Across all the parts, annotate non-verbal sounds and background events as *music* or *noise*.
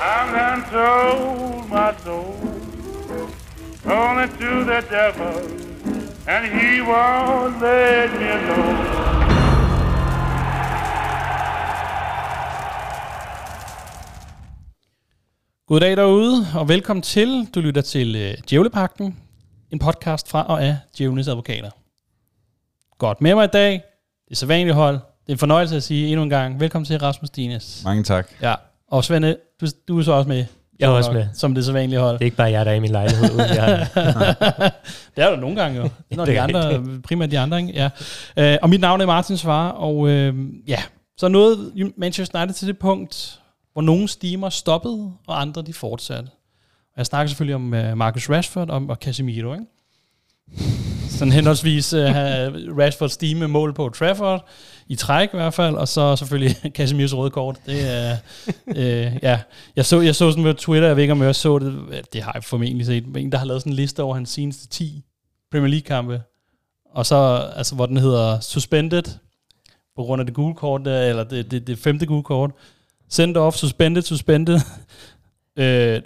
I'm done sold my soul only to the devil, and he won't let me alone. Goddag derude, og velkommen til. Du lytter til uh, Djævlepakten, en podcast fra og af Djævlenes Advokater. Godt med mig i dag. Det er så vanligt hold. Det er en fornøjelse at sige endnu en gang. Velkommen til Rasmus Dines. Mange tak. Ja, og Svende, du, du er så også med. Jeg er også Nok, med. Som det så vanlige hold. Det er ikke bare jeg, der er i min lejlighed. Uden jeg, *laughs* det er der nogle gange jo. Når de andre, primært de andre, ikke? Ja. Uh, og mit navn er Martin Svar, og uh, ja, så nåede Manchester United til det punkt, hvor nogle stimer stoppede, og andre de fortsatte. Og jeg snakker selvfølgelig om uh, Marcus Rashford og, og Casemiro, ikke? Sådan henholdsvis øh, uh, Rashford stime mål på Trafford, i træk i hvert fald, og så selvfølgelig *laughs* Casemirs røde kort. Det er, øh, ja. Jeg så, jeg så sådan på Twitter, jeg ved ikke om jeg også så det, det har jeg formentlig set, men en, der har lavet sådan en liste over hans seneste 10 Premier League-kampe, og så, altså, hvor den hedder suspended, på grund af det gule kort, der, eller det, det, det femte gule kort, send off, suspended, suspended, øh,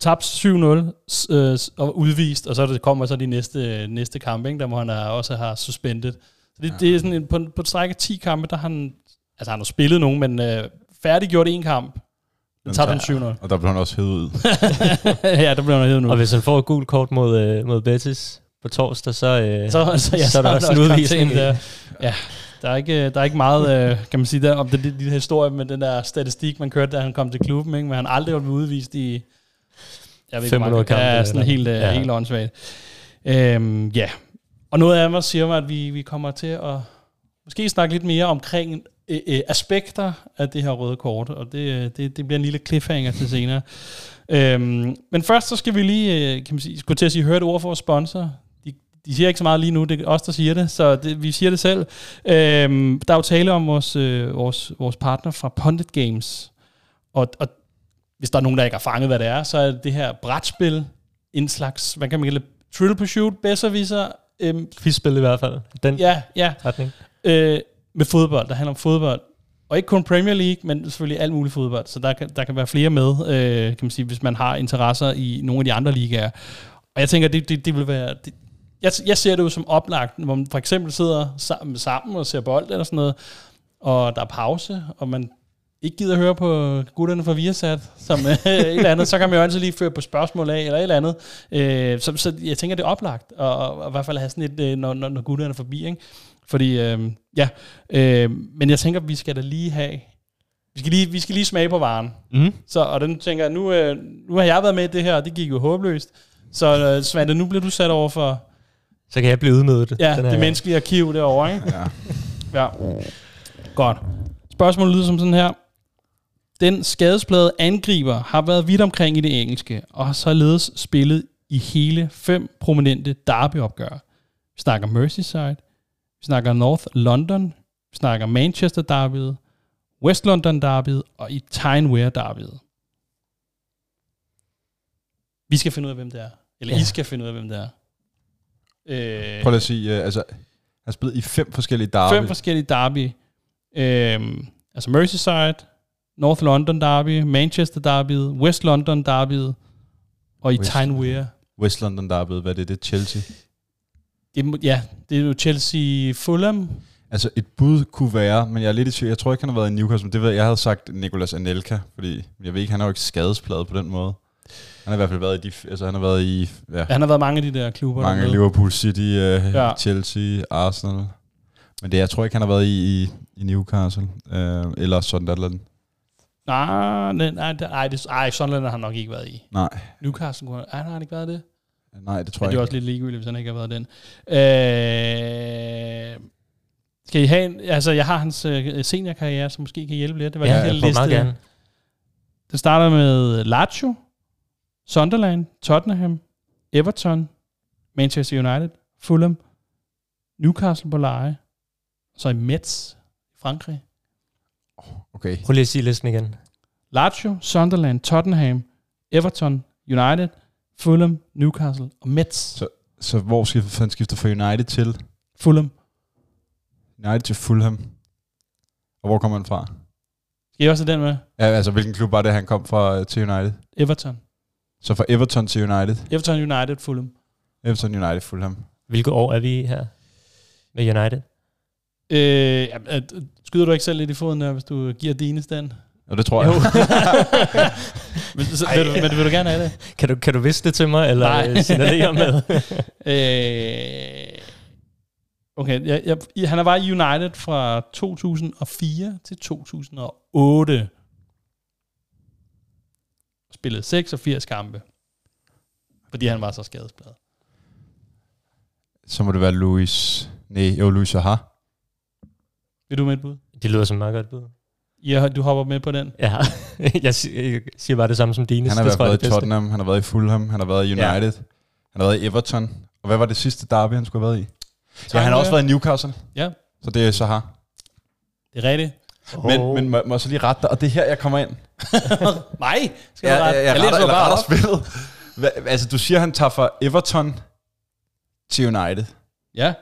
tabt 7-0 øh, og udvist, og så det kommer så de næste, næste kampe, ikke, der hvor han er, også har suspended. Så det, ja. det er sådan en, på, på et stræk af 10 kampe, der har han, altså han har spillet nogen, men øh, færdiggjort en kamp, den tabte han 7-0. Og der blev han også hævet ud. *laughs* ja, der blev han hævet nu. og hvis han får et gult kort mod, øh, mod Betis på torsdag, så, øh, *laughs* så, så, ja, så er der også en udvisning. Der. *laughs* Ja, der er ikke, der er ikke meget, øh, kan man sige, der, om det, det, det historie med den der statistik, man kørte, da han kom til klubben, ikke? men han har aldrig blevet udvist i jeg ved 500 kampe. Ja, sådan helt, ja. helt åndssvagt. Øhm, ja, og noget af mig siger mig, at vi, vi kommer til at måske snakke lidt mere omkring øh, øh, aspekter af det her røde kort, og det, det, det bliver en lille cliffhanger til senere. Øhm, men først så skal vi lige, kan man sige, skulle til at sige, høre et ord for vores sponsor. De, de siger ikke så meget lige nu, det er os, der siger det, så det, vi siger det selv. Øhm, der er jo tale om vores, øh, vores, vores partner fra Pundit Games, og, og hvis der er nogen, der ikke har fanget, hvad det er, så er det her brætspil en slags, hvad kan man kalde Trill Pursuit, Besserwisser. Øhm, Quizspil i hvert fald. Den ja, ja. retning. Øh, med fodbold, der handler om fodbold. Og ikke kun Premier League, men selvfølgelig alt muligt fodbold. Så der kan, der kan være flere med, øh, kan man sige, hvis man har interesser i nogle af de andre ligaer. Og jeg tænker, det, det, det vil være... Det, jeg, jeg ser det jo som oplagt, hvor man for eksempel sidder sammen, sammen og ser bold eller sådan noget, og der er pause, og man ikke gider at høre på gutterne fra Viasat, som øh, et eller andet, så kan man jo altid lige føre på spørgsmål af, eller et eller andet. Øh, så, så jeg tænker, det er oplagt, og, og, og i hvert fald have sådan et, øh, når, når, når gutterne er forbi, ikke? Fordi, øh, ja, øh, men jeg tænker, vi skal da lige have, vi skal lige, vi skal lige smage på varen. Mm. Så, og den tænker jeg, nu, øh, nu har jeg været med i det her, og det gik jo håbløst. Så øh, Svante, nu bliver du sat over for... Så kan jeg blive udmødet. Ja, det her. menneskelige arkiv derovre, ikke? Ja. ja. Godt. Spørgsmålet lyder som sådan her. Den skadesplade angriber har været vidt omkring i det engelske, og har således spillet i hele fem prominente derbyopgør. Vi snakker Merseyside, vi snakker North London, vi snakker Manchester derbyet, West London derbyet og i Tyne-Wear derbyet. Vi skal finde ud af, hvem det er. Eller ja. I skal finde ud af, hvem det er. Øh, Prøv at sige, uh, altså, han har spillet i fem forskellige derby. Fem forskellige derby. Øh, altså Merseyside, North London Derby, Manchester Derby, West London Derby og i Tyne Wear. West London Derby, hvad er det? Det er Chelsea? Det, ja, det er jo Chelsea Fulham. Altså et bud kunne være, men jeg er lidt i tvivl. Jeg tror ikke, han har været i Newcastle. Det ved jeg, jeg havde sagt Nicolas Anelka, fordi jeg ved ikke, han har jo ikke skadespladet på den måde. Han har i hvert fald været i de, altså han har været i, ja, han har været mange af de der klubber. Mange der Liverpool City, uh, ja. Chelsea, Arsenal. Men det, jeg tror ikke, han har været i, i, i Newcastle, uh, eller Sunderland. Nej, nej, nej, nej, det, ej, Sunderland har han nok ikke været i. Nej. Newcastle, ej, har han ikke været det? Nej, det tror jeg det er også lidt ligegyldigt, hvis han ikke har været den. Øh, skal I have en, altså jeg har hans uh, seniorkarriere, som måske kan hjælpe lidt. Det var ja, jeg liste. meget gerne. Det starter med Lazio, Sunderland, Tottenham, Everton, Manchester United, Fulham, Newcastle på leje, så i Metz i Frankrig. Okay. Prøv lige at sige listen igen. Lazio, Sunderland, Tottenham, Everton, United, Fulham, Newcastle og Mets. Så, så hvor skal han skifte fra United til? Fulham. United til Fulham. Og hvor kommer han fra? Skal I også have den med? Ja, altså, hvilken klub var det, han kom fra øh, til United? Everton. Så fra Everton til United. Everton United Fulham. Everton United Fulham. Hvilket år er vi her med United? Øh, ja, skyder du ikke selv lidt i foden, der, hvis du giver dine stand? Og det tror jeg. *laughs* *laughs* men, så, vil, du, men vil du gerne have det? Kan du, kan du vise det til mig, eller Nej. Nej. signalere med? *laughs* Øh, okay, jeg, jeg, han var i United fra 2004 til 2008. Spillede 86 kampe. Fordi han var så skadespladet. Så må det være Louis... Nej, jo, Louis Zaha. Vil du med et bud? Det lyder som meget godt bud. Ja, du hopper med på den. Ja, *laughs* jeg si- jeg siger bare det samme som Dines. Han har det været, jeg i. Tottenham, han har været i Fulham, han har været i United, ja. han har været i Everton. Og hvad var det sidste derby, han skulle have været i? Ja, han har også været i Newcastle. Ja. Så det er Zaha. Det er rigtigt. Men, Åh. men må, må jeg så lige rette dig? Og det er her, jeg kommer ind. *laughs* Nej, skal Ja, du rette? jeg, jeg, jeg, retter, bare retter spillet. Hva, altså, du siger, han tager fra Everton til United. Ja,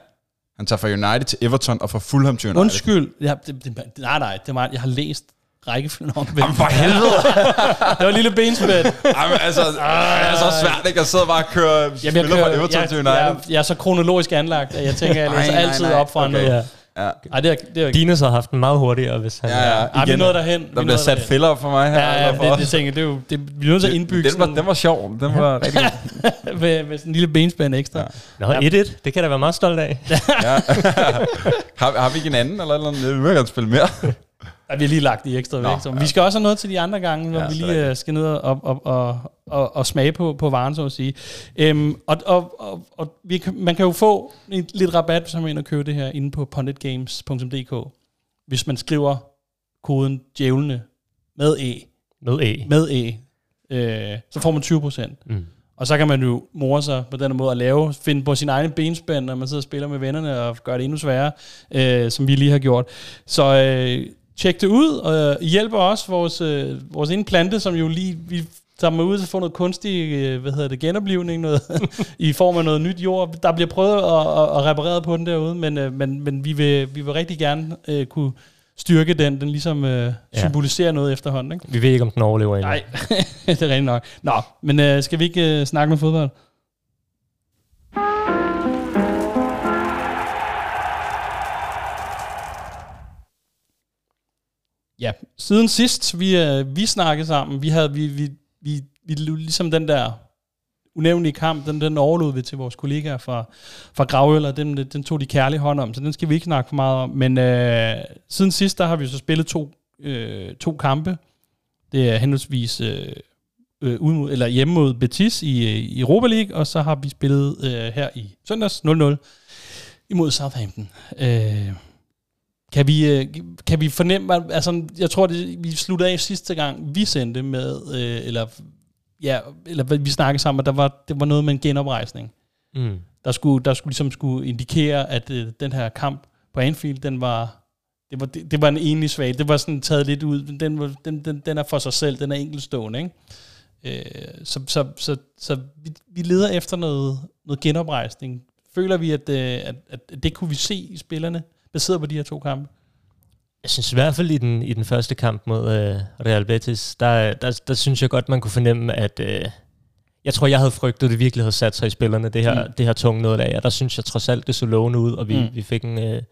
Han tager fra United til Everton og fra Fulham til United. undskyld. Ja, det, det, nej, nej, det er mig. Jeg har læst rækkefølgen om. Jamen for helvede. *laughs* det var et lille benspænd. Jamen, altså, det er så svært, ikke? At sidde og bare køre Jamen, jeg, spiller fra kører, Everton jeg, til United. jeg, jeg er så kronologisk anlagt, at jeg tænker, at jeg læser Nej, nej, altid nej. op fra Okay. noget. Ja. Ja. Ej, det er, det er Dines har haft den meget hurtigere, hvis han... Ja, ja. Ej, vi er Igen. nået derhen. Der er bliver sat derhen. fælder op for mig her. Ja, ja, eller for det, os. det, tænker jeg, det er jo, det, vi er nødt til at indbygge den, var, den var sjov. Den var rigtig *laughs* med, med sådan en lille benspænd ekstra. Ja. Ja. Nå, 1-1. Det kan jeg da være meget stolt af. Ja. *laughs* har, har vi ikke en anden, eller, eller andet? Vi vil gerne spille mere. *laughs* Ja, vi har lige lagt de ekstra Nå, væk. Så ja. Vi skal også have noget til de andre gange, hvor Ja, vi lige øh, skal ned og, og, og, og, og smage på, på varen, så at sige. Øhm, og og, og, og vi man kan jo få en, lidt rabat, hvis man er inde og købe det her inde på punditgames.dk. Hvis man skriver koden djævlene med E. Med E. Med E. Øh, så får man 20 procent. Mm. Og så kan man jo more sig på den måde at lave, finde på sin egen benspænd, når man sidder og spiller med vennerne og gør det endnu sværere, øh, som vi lige har gjort. Så øh, tjek det ud, og øh, hjælper også vores, øh, vores ene plante, som jo lige, vi tager med ud til at få noget kunstig, øh, hvad hedder det, genoplivning, noget, *laughs* i form af noget nyt jord. Der bliver prøvet at, at, at reparere på den derude, men, øh, men, men vi, vil, vi vil rigtig gerne øh, kunne styrke den, den ligesom øh, Ja. symboliserer noget efterhånden, ikke? Vi ved ikke, om den overlever endnu. Nej, *laughs* det er rigtigt nok. Nå, men øh, skal vi ikke øh, snakke med fodbold? Ja, siden sidst vi, øh, vi snakkede sammen, vi havde vi, vi, vi, vi ligesom den der unævnlige kamp, den, den overlod vi til vores kollegaer fra, fra Gravøl, og den, den tog de kærlige hånd om, så den skal vi ikke snakke for meget om. Men øh, siden sidst, der har vi så spillet to, øh, to kampe. Det er henholdsvis øh, øh, ud mod, eller hjemme mod Betis i, øh, i Europa League, og så har vi spillet øh, her i søndags 0-0 imod Southampton. Øh, kan vi, øh, kan vi fornemme, altså jeg tror, det, vi sluttede af sidste gang, vi sendte med, øh, eller, ja, eller vi snakkede sammen, at der var, det var noget med en genoprejsning. Mm. Der skulle, der skulle ligesom skulle indikere, at øh, den her kamp på Anfield, den var, det var, det, det var en enlig svag. Det var sådan taget lidt ud. Den, var, den, den, den er for sig selv. Den er enkeltstående, ikke? Øh, så, så, så, så vi, vi leder efter noget, noget genoprejsning. Føler vi, at, øh, at, at det kunne vi se i spillerne, baseret på de her to kampe? Jeg synes i hvert fald i den, i den første kamp mod øh, Real Betis, der, der, der synes jeg godt, man kunne fornemme, at øh, jeg tror, jeg havde frygtet, at det virkelig havde sat sig i spillerne, det her, Mm. det her tunge noget af. Og der synes jeg trods alt, det så lovende ud, og vi, mm. vi fik en, øh,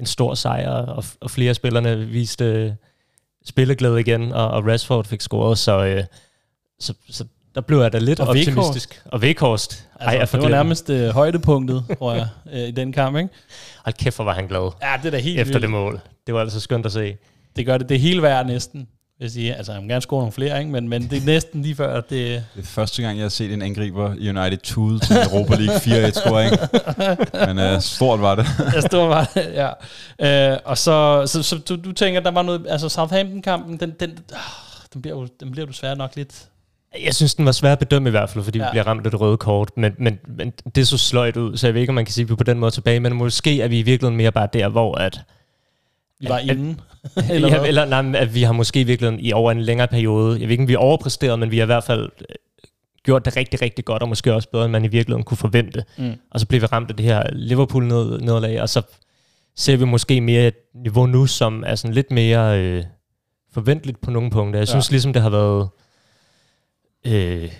en stor sejr, og, og flere af spillerne viste øh, spilleglæde igen, og, og Rashford fik scoret, så, øh, så, så der blev jeg da lidt Og optimistisk. Og Vekhorst. Altså, Ej, det var nærmest øh, højdepunktet, tror jeg, *laughs* øh, i den kamp, ikke? Hold kæft, hvor var han glad Ja, det er da helt efter vildt. det mål. Det var altså skønt at se. Det gør det, det er hele værd næsten. Vil jeg sige. Altså, jeg må gerne score nogle flere, ikke? Men, men det er næsten lige før, at det... Det er første gang, jeg har set en angriber i United tude til Europa League *laughs* 4-1-scoring. Men uh, stort var det. Jeg står bare, ja. Øh, og så, så, så du, du tænker, der var noget... Altså, Southampton-kampen, den, den, øh, den, bliver jo, den bliver jo desværre nok lidt... Jeg synes, den var svær at bedømme i hvert fald, fordi ja. Ja. vi bliver ramt af det røde kort. Men, men, men det så sløjt ud, så jeg ved ikke, om man kan sige, at vi er på den måde tilbage. Men måske er vi i virkeligheden mere bare der, hvor at... Vi var At- inde. Eller, *laughs* eller ja, eller nej, at vi har måske i virkeligheden i over en længere periode... Jeg ved ikke, om vi har overpræsteret, men vi har i hvert fald øh, gjort det rigtig, rigtig godt, og måske også bedre, end man i virkeligheden kunne forvente. Mm. Og så bliver vi ramt af det her Liverpool-nederlag, og så ser vi måske mere et niveau nu, som er sådan lidt mere øh, forventeligt på nogle punkter. Jeg synes ligesom, det har været øh,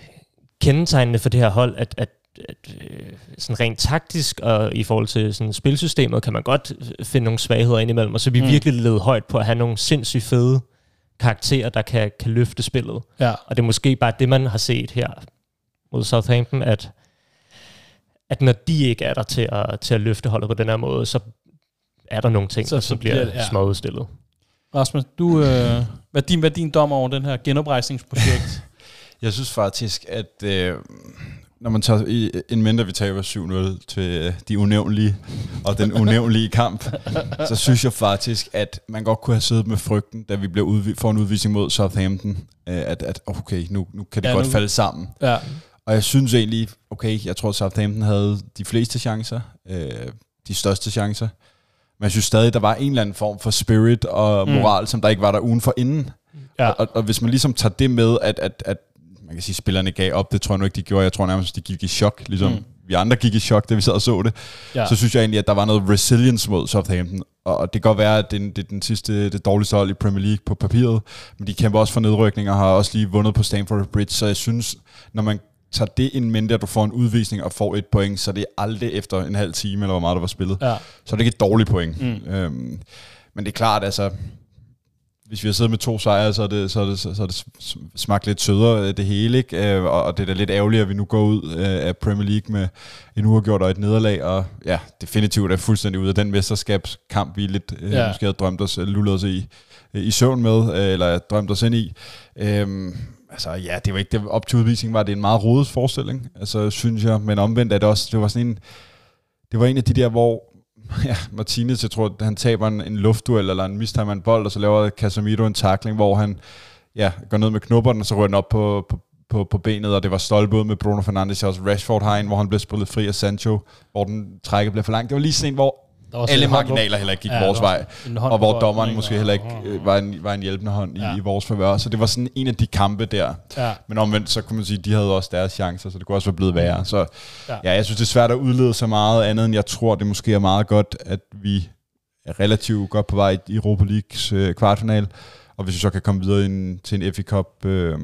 kendetegnende for det her hold, at, at, at øh, sådan rent taktisk og i forhold til sådan spilsystemet, kan man godt finde nogle svagheder indimellem, og så vi Mm. virkelig levet højt på at have nogle sindssygt fede karakterer, der kan, kan løfte spillet. Ja. Og det er måske bare det, man har set her mod Southampton, at, at når de ikke er der til at, til at løfte holdet på den her måde, så er der nogle ting, Så- så, så bliver det- ja. småudstillet. Rasmus, du, øh, hvad, er din, hvad er din dom over den her genoprejsningsprojekt? *laughs* Jeg synes faktisk, at øh, når man tager i en mindre, vi taber 7-0 til øh, de unævnlige og den unævnlige kamp, så synes jeg faktisk, at man godt kunne have siddet med frygten, da vi bliver udvi- får en udvisning mod Southampton, øh, at, at okay, nu, nu kan det Ja, godt nu- falde sammen. ja. Og jeg synes egentlig, okay, jeg tror, at Southampton havde de fleste chancer, øh, de største chancer. Men jeg synes stadig, der var en eller anden form for spirit og Mm. moral, mm. som der ikke var der ugen for inden. Ja. Og, og, og hvis man ligesom tager det med, at, at, at man kan sige, spillerne gav op, det tror jeg nu ikke, de gjorde. Jeg tror nærmest, de gik i chok, ligesom Mm. vi andre gik i chok, da vi sad og så det. Ja. Så synes jeg egentlig, at der var noget resilience mod Southampton. Og, det kan godt være, at det, er- det er den sidste, det dårligste hold i Premier League på papiret, men de kæmper også for nedrykning og har også lige vundet på Stamford Bridge. Så jeg synes, når man tager det ind mente, at du får en udvisning og får et point, så det er aldrig efter en halv time, eller hvor meget der var spillet. Ja. Så er det ikke et dårligt point. Mm. Øhm, men det er klart, altså, hvis vi har siddet med to sejre, så er det, så er det, så er det smagt lidt sødere øh, det hele, ikke? Øh, og, og det er da lidt ærgerligt, at vi nu går ud øh, af Premier League med en uafgjort og et nederlag, og ja, definitivt er fuldstændig ud af den mesterskabskamp, vi lidt Ja. måske havde drømt os, lullet os i, i søvn med, eller drømt os ind i. Øhm, altså ja, det var ikke det, op til udvisningen var det en meget rodet forestilling, altså synes jeg, men omvendt er det også, det var sådan en, det var en af de der, hvor *laughs* ja, Martinez, jeg tror, at han taber en, en luftduel, eller en mistimer en bold, og så laver Casemiro en tackling, hvor han ja, går ned med knupperne, og så rører den op på, på, på, på benet, og det var stolpe ud med Bruno Fernandes, og også Rashford har en, hvor han blev spillet fri af Sancho, hvor den trækker blev for langt. Det var lige sådan en, hvor der alle marginaler heller ikke gik Ja, vores vej, og hvor dommeren måske heller ikke øh, var en, var en hjælpende hånd i, Ja. ja. i vores favør. Så det var sådan en af de kampe der. Ja. Men omvendt, så kunne man sige, at de havde også deres chancer, så det kunne også være blevet værre. Så Ja. ja. jeg synes, det er svært at udlede så meget andet, end jeg tror, det måske er meget godt, at vi er relativt godt på vej i Europa Leagues øh, kvartfinal. Og hvis vi så kan komme videre ind til en FA Cup, øh,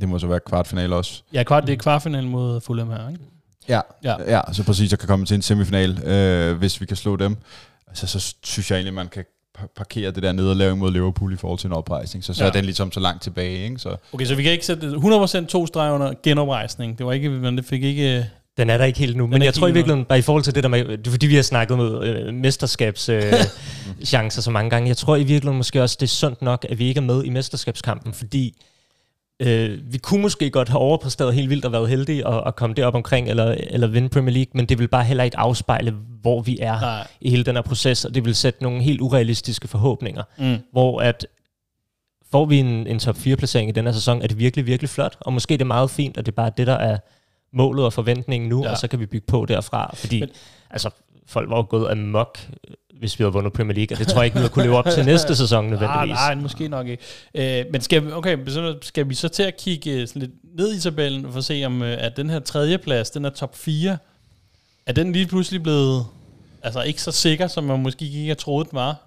det må så være kvartfinal også. Ja, kvart, det er kvartfinalen mod Fulham her, ikke? Ja, Ja. ja. så præcis, jeg kan komme til en semifinal, øh, hvis vi kan slå dem. Altså, så synes jeg egentlig, man kan pa- parkere det der nederlag mod Liverpool i forhold til en oprejsning. Så, så Ja. er den ligesom så langt tilbage, ikke? Så, Okay, så vi kan ikke sætte 100% to streger under genoprejsning. Det var ikke, men det fik ikke... øh, Den er der ikke helt nu, er men jeg tror i virkeligheden, bare i forhold til det der med, fordi vi har snakket med øh, mesterskabs øh, *laughs* chancer så mange gange, jeg tror i virkeligheden måske også, det er sundt nok, at vi ikke er med i mesterskabskampen, fordi øh, vi kunne måske godt have overpræsteret helt vildt og været heldige og, og komme derop omkring, eller, eller vinde Premier League, men det vil bare heller ikke afspejle, hvor vi er Nej. i hele den her proces, og det vil sætte nogle helt urealistiske forhåbninger, Mm. hvor at får vi en, en top 4 placering i den her sæson, er det virkelig, virkelig flot, og måske er det meget fint, at det bare er det, der er målet og forventningen nu, Ja. og så kan vi bygge på derfra, fordi Men- altså, folk var jo gået amok, hvis vi havde vundet Premier League, og det tror jeg ikke, vi havde kunne leve op til næste *laughs* sæson nødvendigvis. nej, måske nok ikke. Øh, men skal vi, okay, så skal vi så til at kigge øh, sådan lidt ned i tabellen for at se, om øh, at den her tredje plads, den her top 4, er den lige pludselig blevet altså ikke så sikker, som man måske ikke havde troet, den var?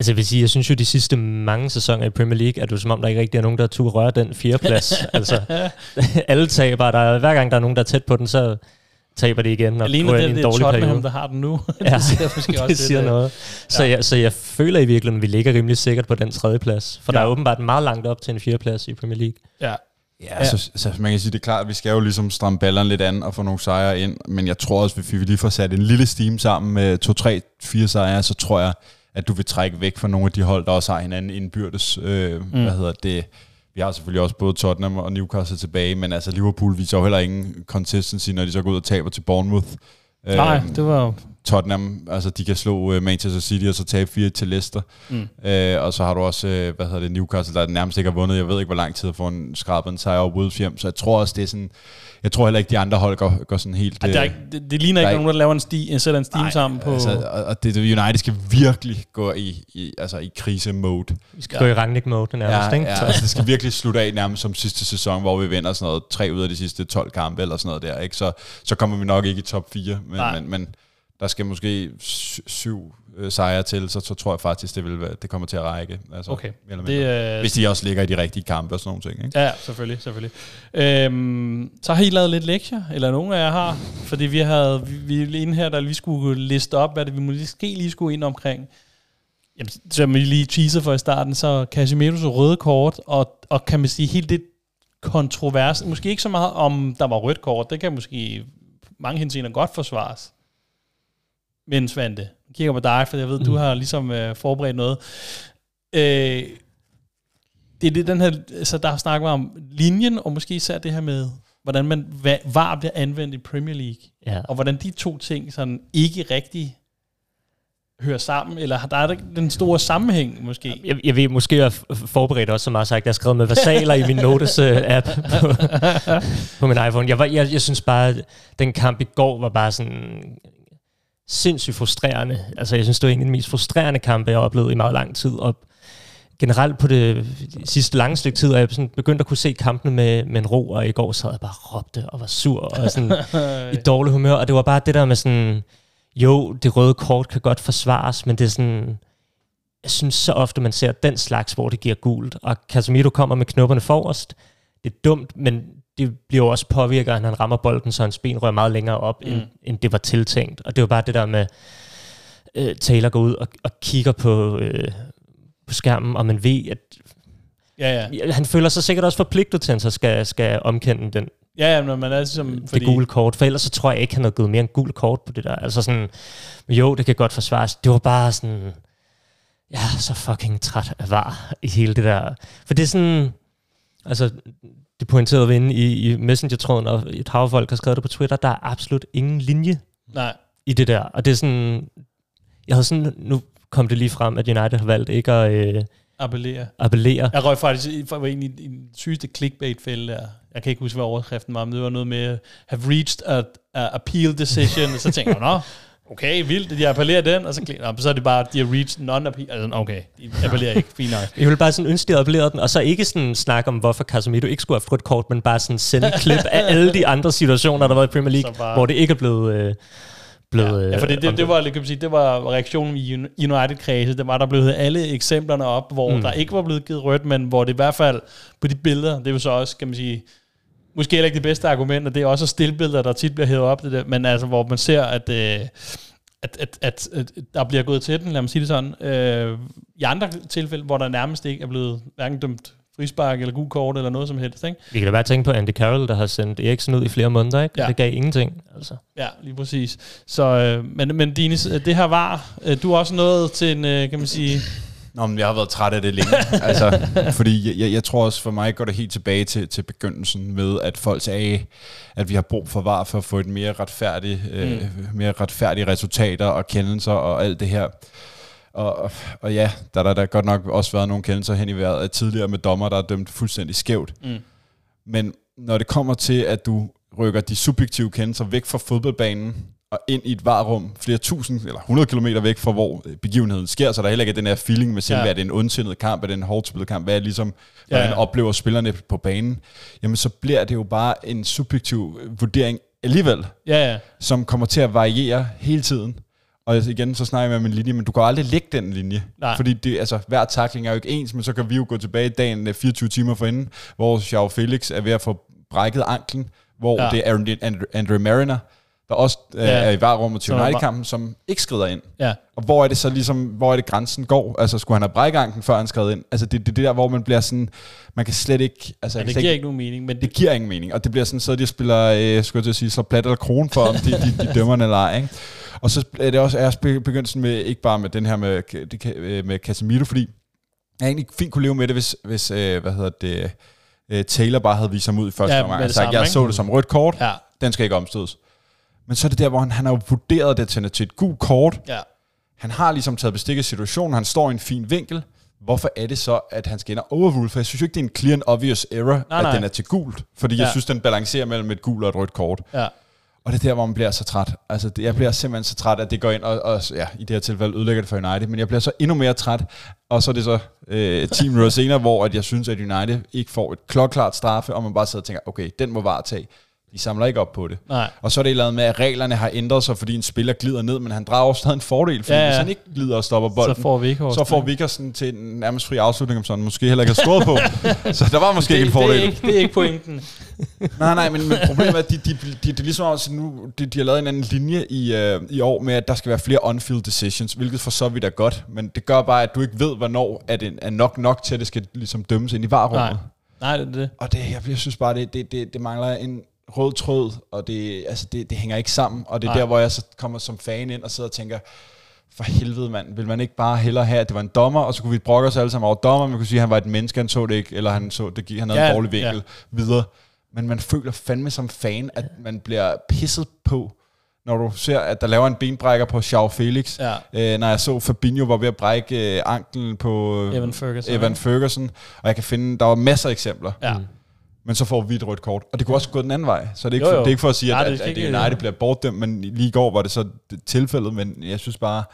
Altså jeg vil sige, jeg synes jo, de sidste mange sæsoner i Premier League, er det jo som om, der ikke rigtig er nogen, der turde røre den fjerdeplads. *laughs* altså, *laughs* alle taber. Der er, hver gang der er nogen, der er tæt på den, så taber de igen og Alene det, i det en er dårlig Tottenham, periode. der har den nu. *laughs* Ja, *laughs* det siger måske også det lidt, siger øh, noget. Så, Ja. jeg, så jeg føler i virkeligheden, at vi ligger rimelig sikkert på den tredje plads. For Ja. der er åbenbart meget langt op til en fjerdeplads i Premier League. Ja. Ja, ja. Så, så man kan sige, det er klart, at vi skal jo ligesom stramme ballerne lidt an og få nogle sejre ind, men jeg tror også, hvis vi lige får sat en lille steam sammen med to, tre, fire sejre, så tror jeg, at du vil trække væk fra nogle af de hold, der også har hinanden indbyrdes. Øh, mm. Hvad hedder det? Vi har selvfølgelig også både Tottenham og Newcastle tilbage, men altså Liverpool viser jo heller ingen consistency, når de så går ud og taber til Bournemouth. Nej, Øhm, det var Tottenham, altså de kan slå uh, Manchester City og så tabe 4 til Leicester. Mm. Uh, og så har du også, uh, hvad hedder det, Newcastle, der nærmest ikke har vundet. Jeg ved ikke, hvor lang tid for en skrabet en sejr over Wolves hjem. Så jeg tror også, det er sådan, jeg tror heller ikke, de andre hold går, går sådan helt... Ej, der er øh, ikke, det, det ligner ikke der er nogen, der laver en, sti, en sætter en steam nej, sammen på... Altså, og, det, det, United skal virkelig gå i, i, altså i krise-mode. Vi skal ja. gå i Rangnick-mode nærmest, Ja, ikke? ja, altså, det skal virkelig slutte af nærmest som sidste sæson, hvor vi vinder sådan noget, tre ud af de sidste 12 kampe eller sådan noget der. Ikke? Så, så kommer vi nok ikke i top 4, men, Nej. men, men der skal måske sy- syv, øh, sejre til, så, så tror jeg faktisk, det, vil, være- det kommer til at række. Altså, Okay. eller Det, øh, Hvis de også ligger i de rigtige kampe og sådan nogle ting. Ikke? Ja, selvfølgelig, selvfølgelig. Øhm, så har I lavet lidt lektier, eller nogen af jer har, fordi vi havde, vi, vi inde her, der lige skulle liste op, hvad det vi måske lige skulle ind omkring. Jamen, som vi lige teaser for i starten, så Casimiro's røde kort, og, og kan man sige helt det kontrovers, måske ikke så meget om, der var rødt kort, det kan måske mange henseender godt forsvares. Men Svante, jeg kigger på dig, for jeg ved, mm. du har ligesom øh, forberedt noget. Øh, det er det, den her, så der snakker om linjen, og måske især det her med, hvordan man va- var bliver anvendt i Premier League, Ja. og hvordan de to ting sådan ikke rigtig hører sammen, eller har der er den store sammenhæng måske? Jeg, jeg ved, måske jeg er forberedt også, som jeg har sagt, jeg har skrevet med versaler i min Notice-app *laughs* på, på min iPhone. Jeg, var, jeg, jeg synes bare, at den kamp i går var bare sådan sindssygt frustrerende. Altså, jeg synes, det var en af de mest frustrerende kampe, jeg har oplevet i meget lang tid. Og generelt på det sidste lange stykke tid, er jeg sådan begyndt at kunne se kampene med, med en ro, og i går sad jeg bare og råbte og var sur og *laughs* sådan i dårlig humør. Og det var bare det der med sådan, jo, det røde kort kan godt forsvares, men det er sådan, jeg synes så ofte, man ser den slags, hvor det giver gult. Og Casemiro kommer med knopperne forrest. Det er dumt, men det bliver også påvirket, at han rammer bolden, så hans ben rører meget længere op, mm. end, end det var tiltænkt. Og det var bare det der med, øh, Taylor går ud og, og kigger på, øh, på skærmen, og man ved, at Ja, ja. han føler sig sikkert også forpligtet til, at han så skal, skal omkende den, Ja, ja, når man er ligesom... det gule kort, for ellers så tror jeg ikke, han havde givet mere end gul kort på det der. Altså sådan, jo, det kan godt forsvares. Det var bare sådan, jeg er så fucking træt af var i hele det der. For det er sådan, altså, det pointerede vi inde i, i Messenger-tråden, og et hav folk har skrevet det på Twitter, der er absolut ingen linje Nej. i det der. Og det er sådan, jeg havde sådan, nu kom det lige frem, at United har valgt ikke at øh, Appellere. appellere. Jeg røg faktisk for- var egentlig i den sygeste clickbait-fælde der. Jeg kan ikke huske, hvad overskriften var, men det var noget med, have reached a, a appeal decision, og så tænker jeg, nå, okay, vildt, de appellerer den, og så, klik- nå, så er det bare, de har reached non-appeal, altså okay, de appellerer ikke, fint nok. Jeg ville bare sådan ønske, de appellerede den, og så ikke sådan snakke om, hvorfor Casemiro ikke skulle have fået et kort, men bare sådan sende klip af alle de andre situationer, der var i Premier League, bare- hvor det ikke er blevet... Øh, blevet Ja, for det, øh, det, det, var, kan man sige, det var reaktionen i Uni- United-kredse. Det var, der blev alle eksemplerne op, hvor mm. Mm. der ikke var blevet givet rødt, men hvor det i hvert fald på de billeder, det er jo så også, kan man sige, måske heller ikke det bedste argument, og det er også stillbilleder, der tit bliver hævet op, det der, men altså, hvor man ser, at, øh, at, at, at, at der bliver gået til den, lad mig sige det sådan. Øh, I andre tilfælde, hvor der nærmest ikke er blevet hverken dømt frispark eller gul kort eller noget som helst, ikke? Vi kan da bare tænke på Andy Carroll, der har sendt Eriksen ud i flere måneder, ikke? Ja. Det gav ingenting, altså. Ja, lige præcis. Så, øh, men, men Dinis, øh, det her var, øh, du er også nået til en, øh, kan man sige, Nå, men jeg har været træt af det længe. *laughs* altså, fordi jeg, jeg, jeg tror også, for mig går det helt tilbage til, til begyndelsen med, at folk sagde, at vi har brug for var for at få et mere retfærdigt, øh, Mm. mere retfærdige resultater og kendelser og alt det her. Og, og- ja, der har der, der godt nok også været nogle kendelser hen i vejret af tidligere med dommer, der er dømt fuldstændig skævt. Mm. Men når det kommer til, at du rykker de subjektive kendelser væk fra fodboldbanen og ind i et varerum flere tusind eller 100 km væk fra, hvor øh, begivenheden sker, så der heller ikke er den her feeling med selve, Ja. er det en ondsindet kamp, er det en hårdt spillet kamp, hvad er ligesom, hvordan ja. oplever spillerne på banen, jamen så bliver det jo bare en subjektiv øh, vurdering alligevel, ja, ja, som kommer til at variere hele tiden. Og igen, så snakker jeg med min linje, men du kan aldrig lægge den linje. Nej. Fordi det, altså, hver takling er jo ikke ens, men så kan vi jo gå tilbage dagen øh, 24 timer forinden, hvor Joao Felix er ved at få brækket anklen, hvor Ja. det er Andre, Andre, Andre Mariner, der også øh, Ja. er i varrummet til United-kampen, som ikke skrider ind. ja. Og hvor er det så ligesom, hvor er det grænsen går? Altså, skulle han have brækket anklen, før han skred ind? Altså, det er det, det der, hvor man bliver sådan, man kan slet ikke, altså, ja det giver slet ikke nogen mening, men det giver ingen mening, og det bliver sådan, så de spiller, øh, skulle jeg til at sige, så plat eller kron for, om de, de, de *laughs* dømmer den eller ej, ikke? Og så er det også er også begyndt sådan med, ikke bare med den her med, det øh, med Casemiro, fordi jeg egentlig fint kunne leve med det, hvis, hvis øh, hvad hedder det, øh, Taylor bare havde vist ham ud i første Ja, omgang. det Altså, jeg ikke? så det som rødt kort, ja, den skal ikke omstødes. Men så er det der, hvor han, han har jo vurderet det til, til et gult kort. ja, Han har ligesom taget bestik af situationen, han står i en fin vinkel. Hvorfor er det så, at han skal ind og overrule? For jeg synes jo ikke, det er en clear and obvious error, Nej, at nej. den er til gult. Fordi Ja. jeg synes, den balancerer mellem et gult og et rødt kort. ja. Og det er der, hvor man bliver så træt. Altså, det- jeg bliver simpelthen så træt, at det går ind og, og ja, i det her tilfælde ødelægger det for United. Men jeg bliver så endnu mere træt. Og så er det så øh, 10 minutter senere, hvor at jeg synes, at United ikke får et klokklart straffe, og man bare sidder og tænker, okay, den må var tage. De samler ikke op på det. Nej. Og så er det et eller andet med, at reglerne har ændret sig, fordi en spiller glider ned, men han drager stadig en fordel, fordi Ja, ja, hvis han ikke glider og stopper bolden, Så får vi ikke så får Vikersen til en nærmest fri afslutning, om sådan måske heller ikke har scoret på. *laughs* så der var måske ikke en fordel. Det er ikke, det er ikke pointen. *laughs* Nej, nej, men, men problemet er, at de, de, de, de, de ligesom også nu, de, de har lavet en anden linje i, øh, i år med, at der skal være flere on-field decisions, hvilket for så vidt er godt, men det gør bare, at du ikke ved, hvornår er det er nok nok til, at det skal ligesom dømmes ind i varrummet. Nej. Nej, det er det. Og det, jeg, jeg synes bare, det, det, det, det mangler en rød tråd, og det, altså det, det hænger ikke sammen. Og det er Nej. der, hvor jeg så kommer som fan ind og sidder og tænker, for helvede mand, vil man ikke bare hellere have, at det var en dommer, og så kunne vi brokke os alle sammen over dommer, man kunne sige, at han var et menneske, han så det ikke, eller han så det gik, han havde Ja, en dårlig vinkel, ja. videre. Men man føler fandme som fan, at man bliver pisset på, når du ser, at der laver en benbrækker på Xiao Felix. Ja. Øh, når jeg så Fabinho var ved at brække øh, anklen på Evan Ferguson. Evan Ferguson, og jeg kan finde, der var masser af eksempler. Ja. Men så får vi et rødt kort. Og det kunne også gå den anden vej. Så det er ikke, Jo, for, jo. det er ikke for at sige, at, Nej, det at, skal at, ikke- at nej, det bliver bortdømt, men lige i går var det så det tilfældet, men jeg synes bare,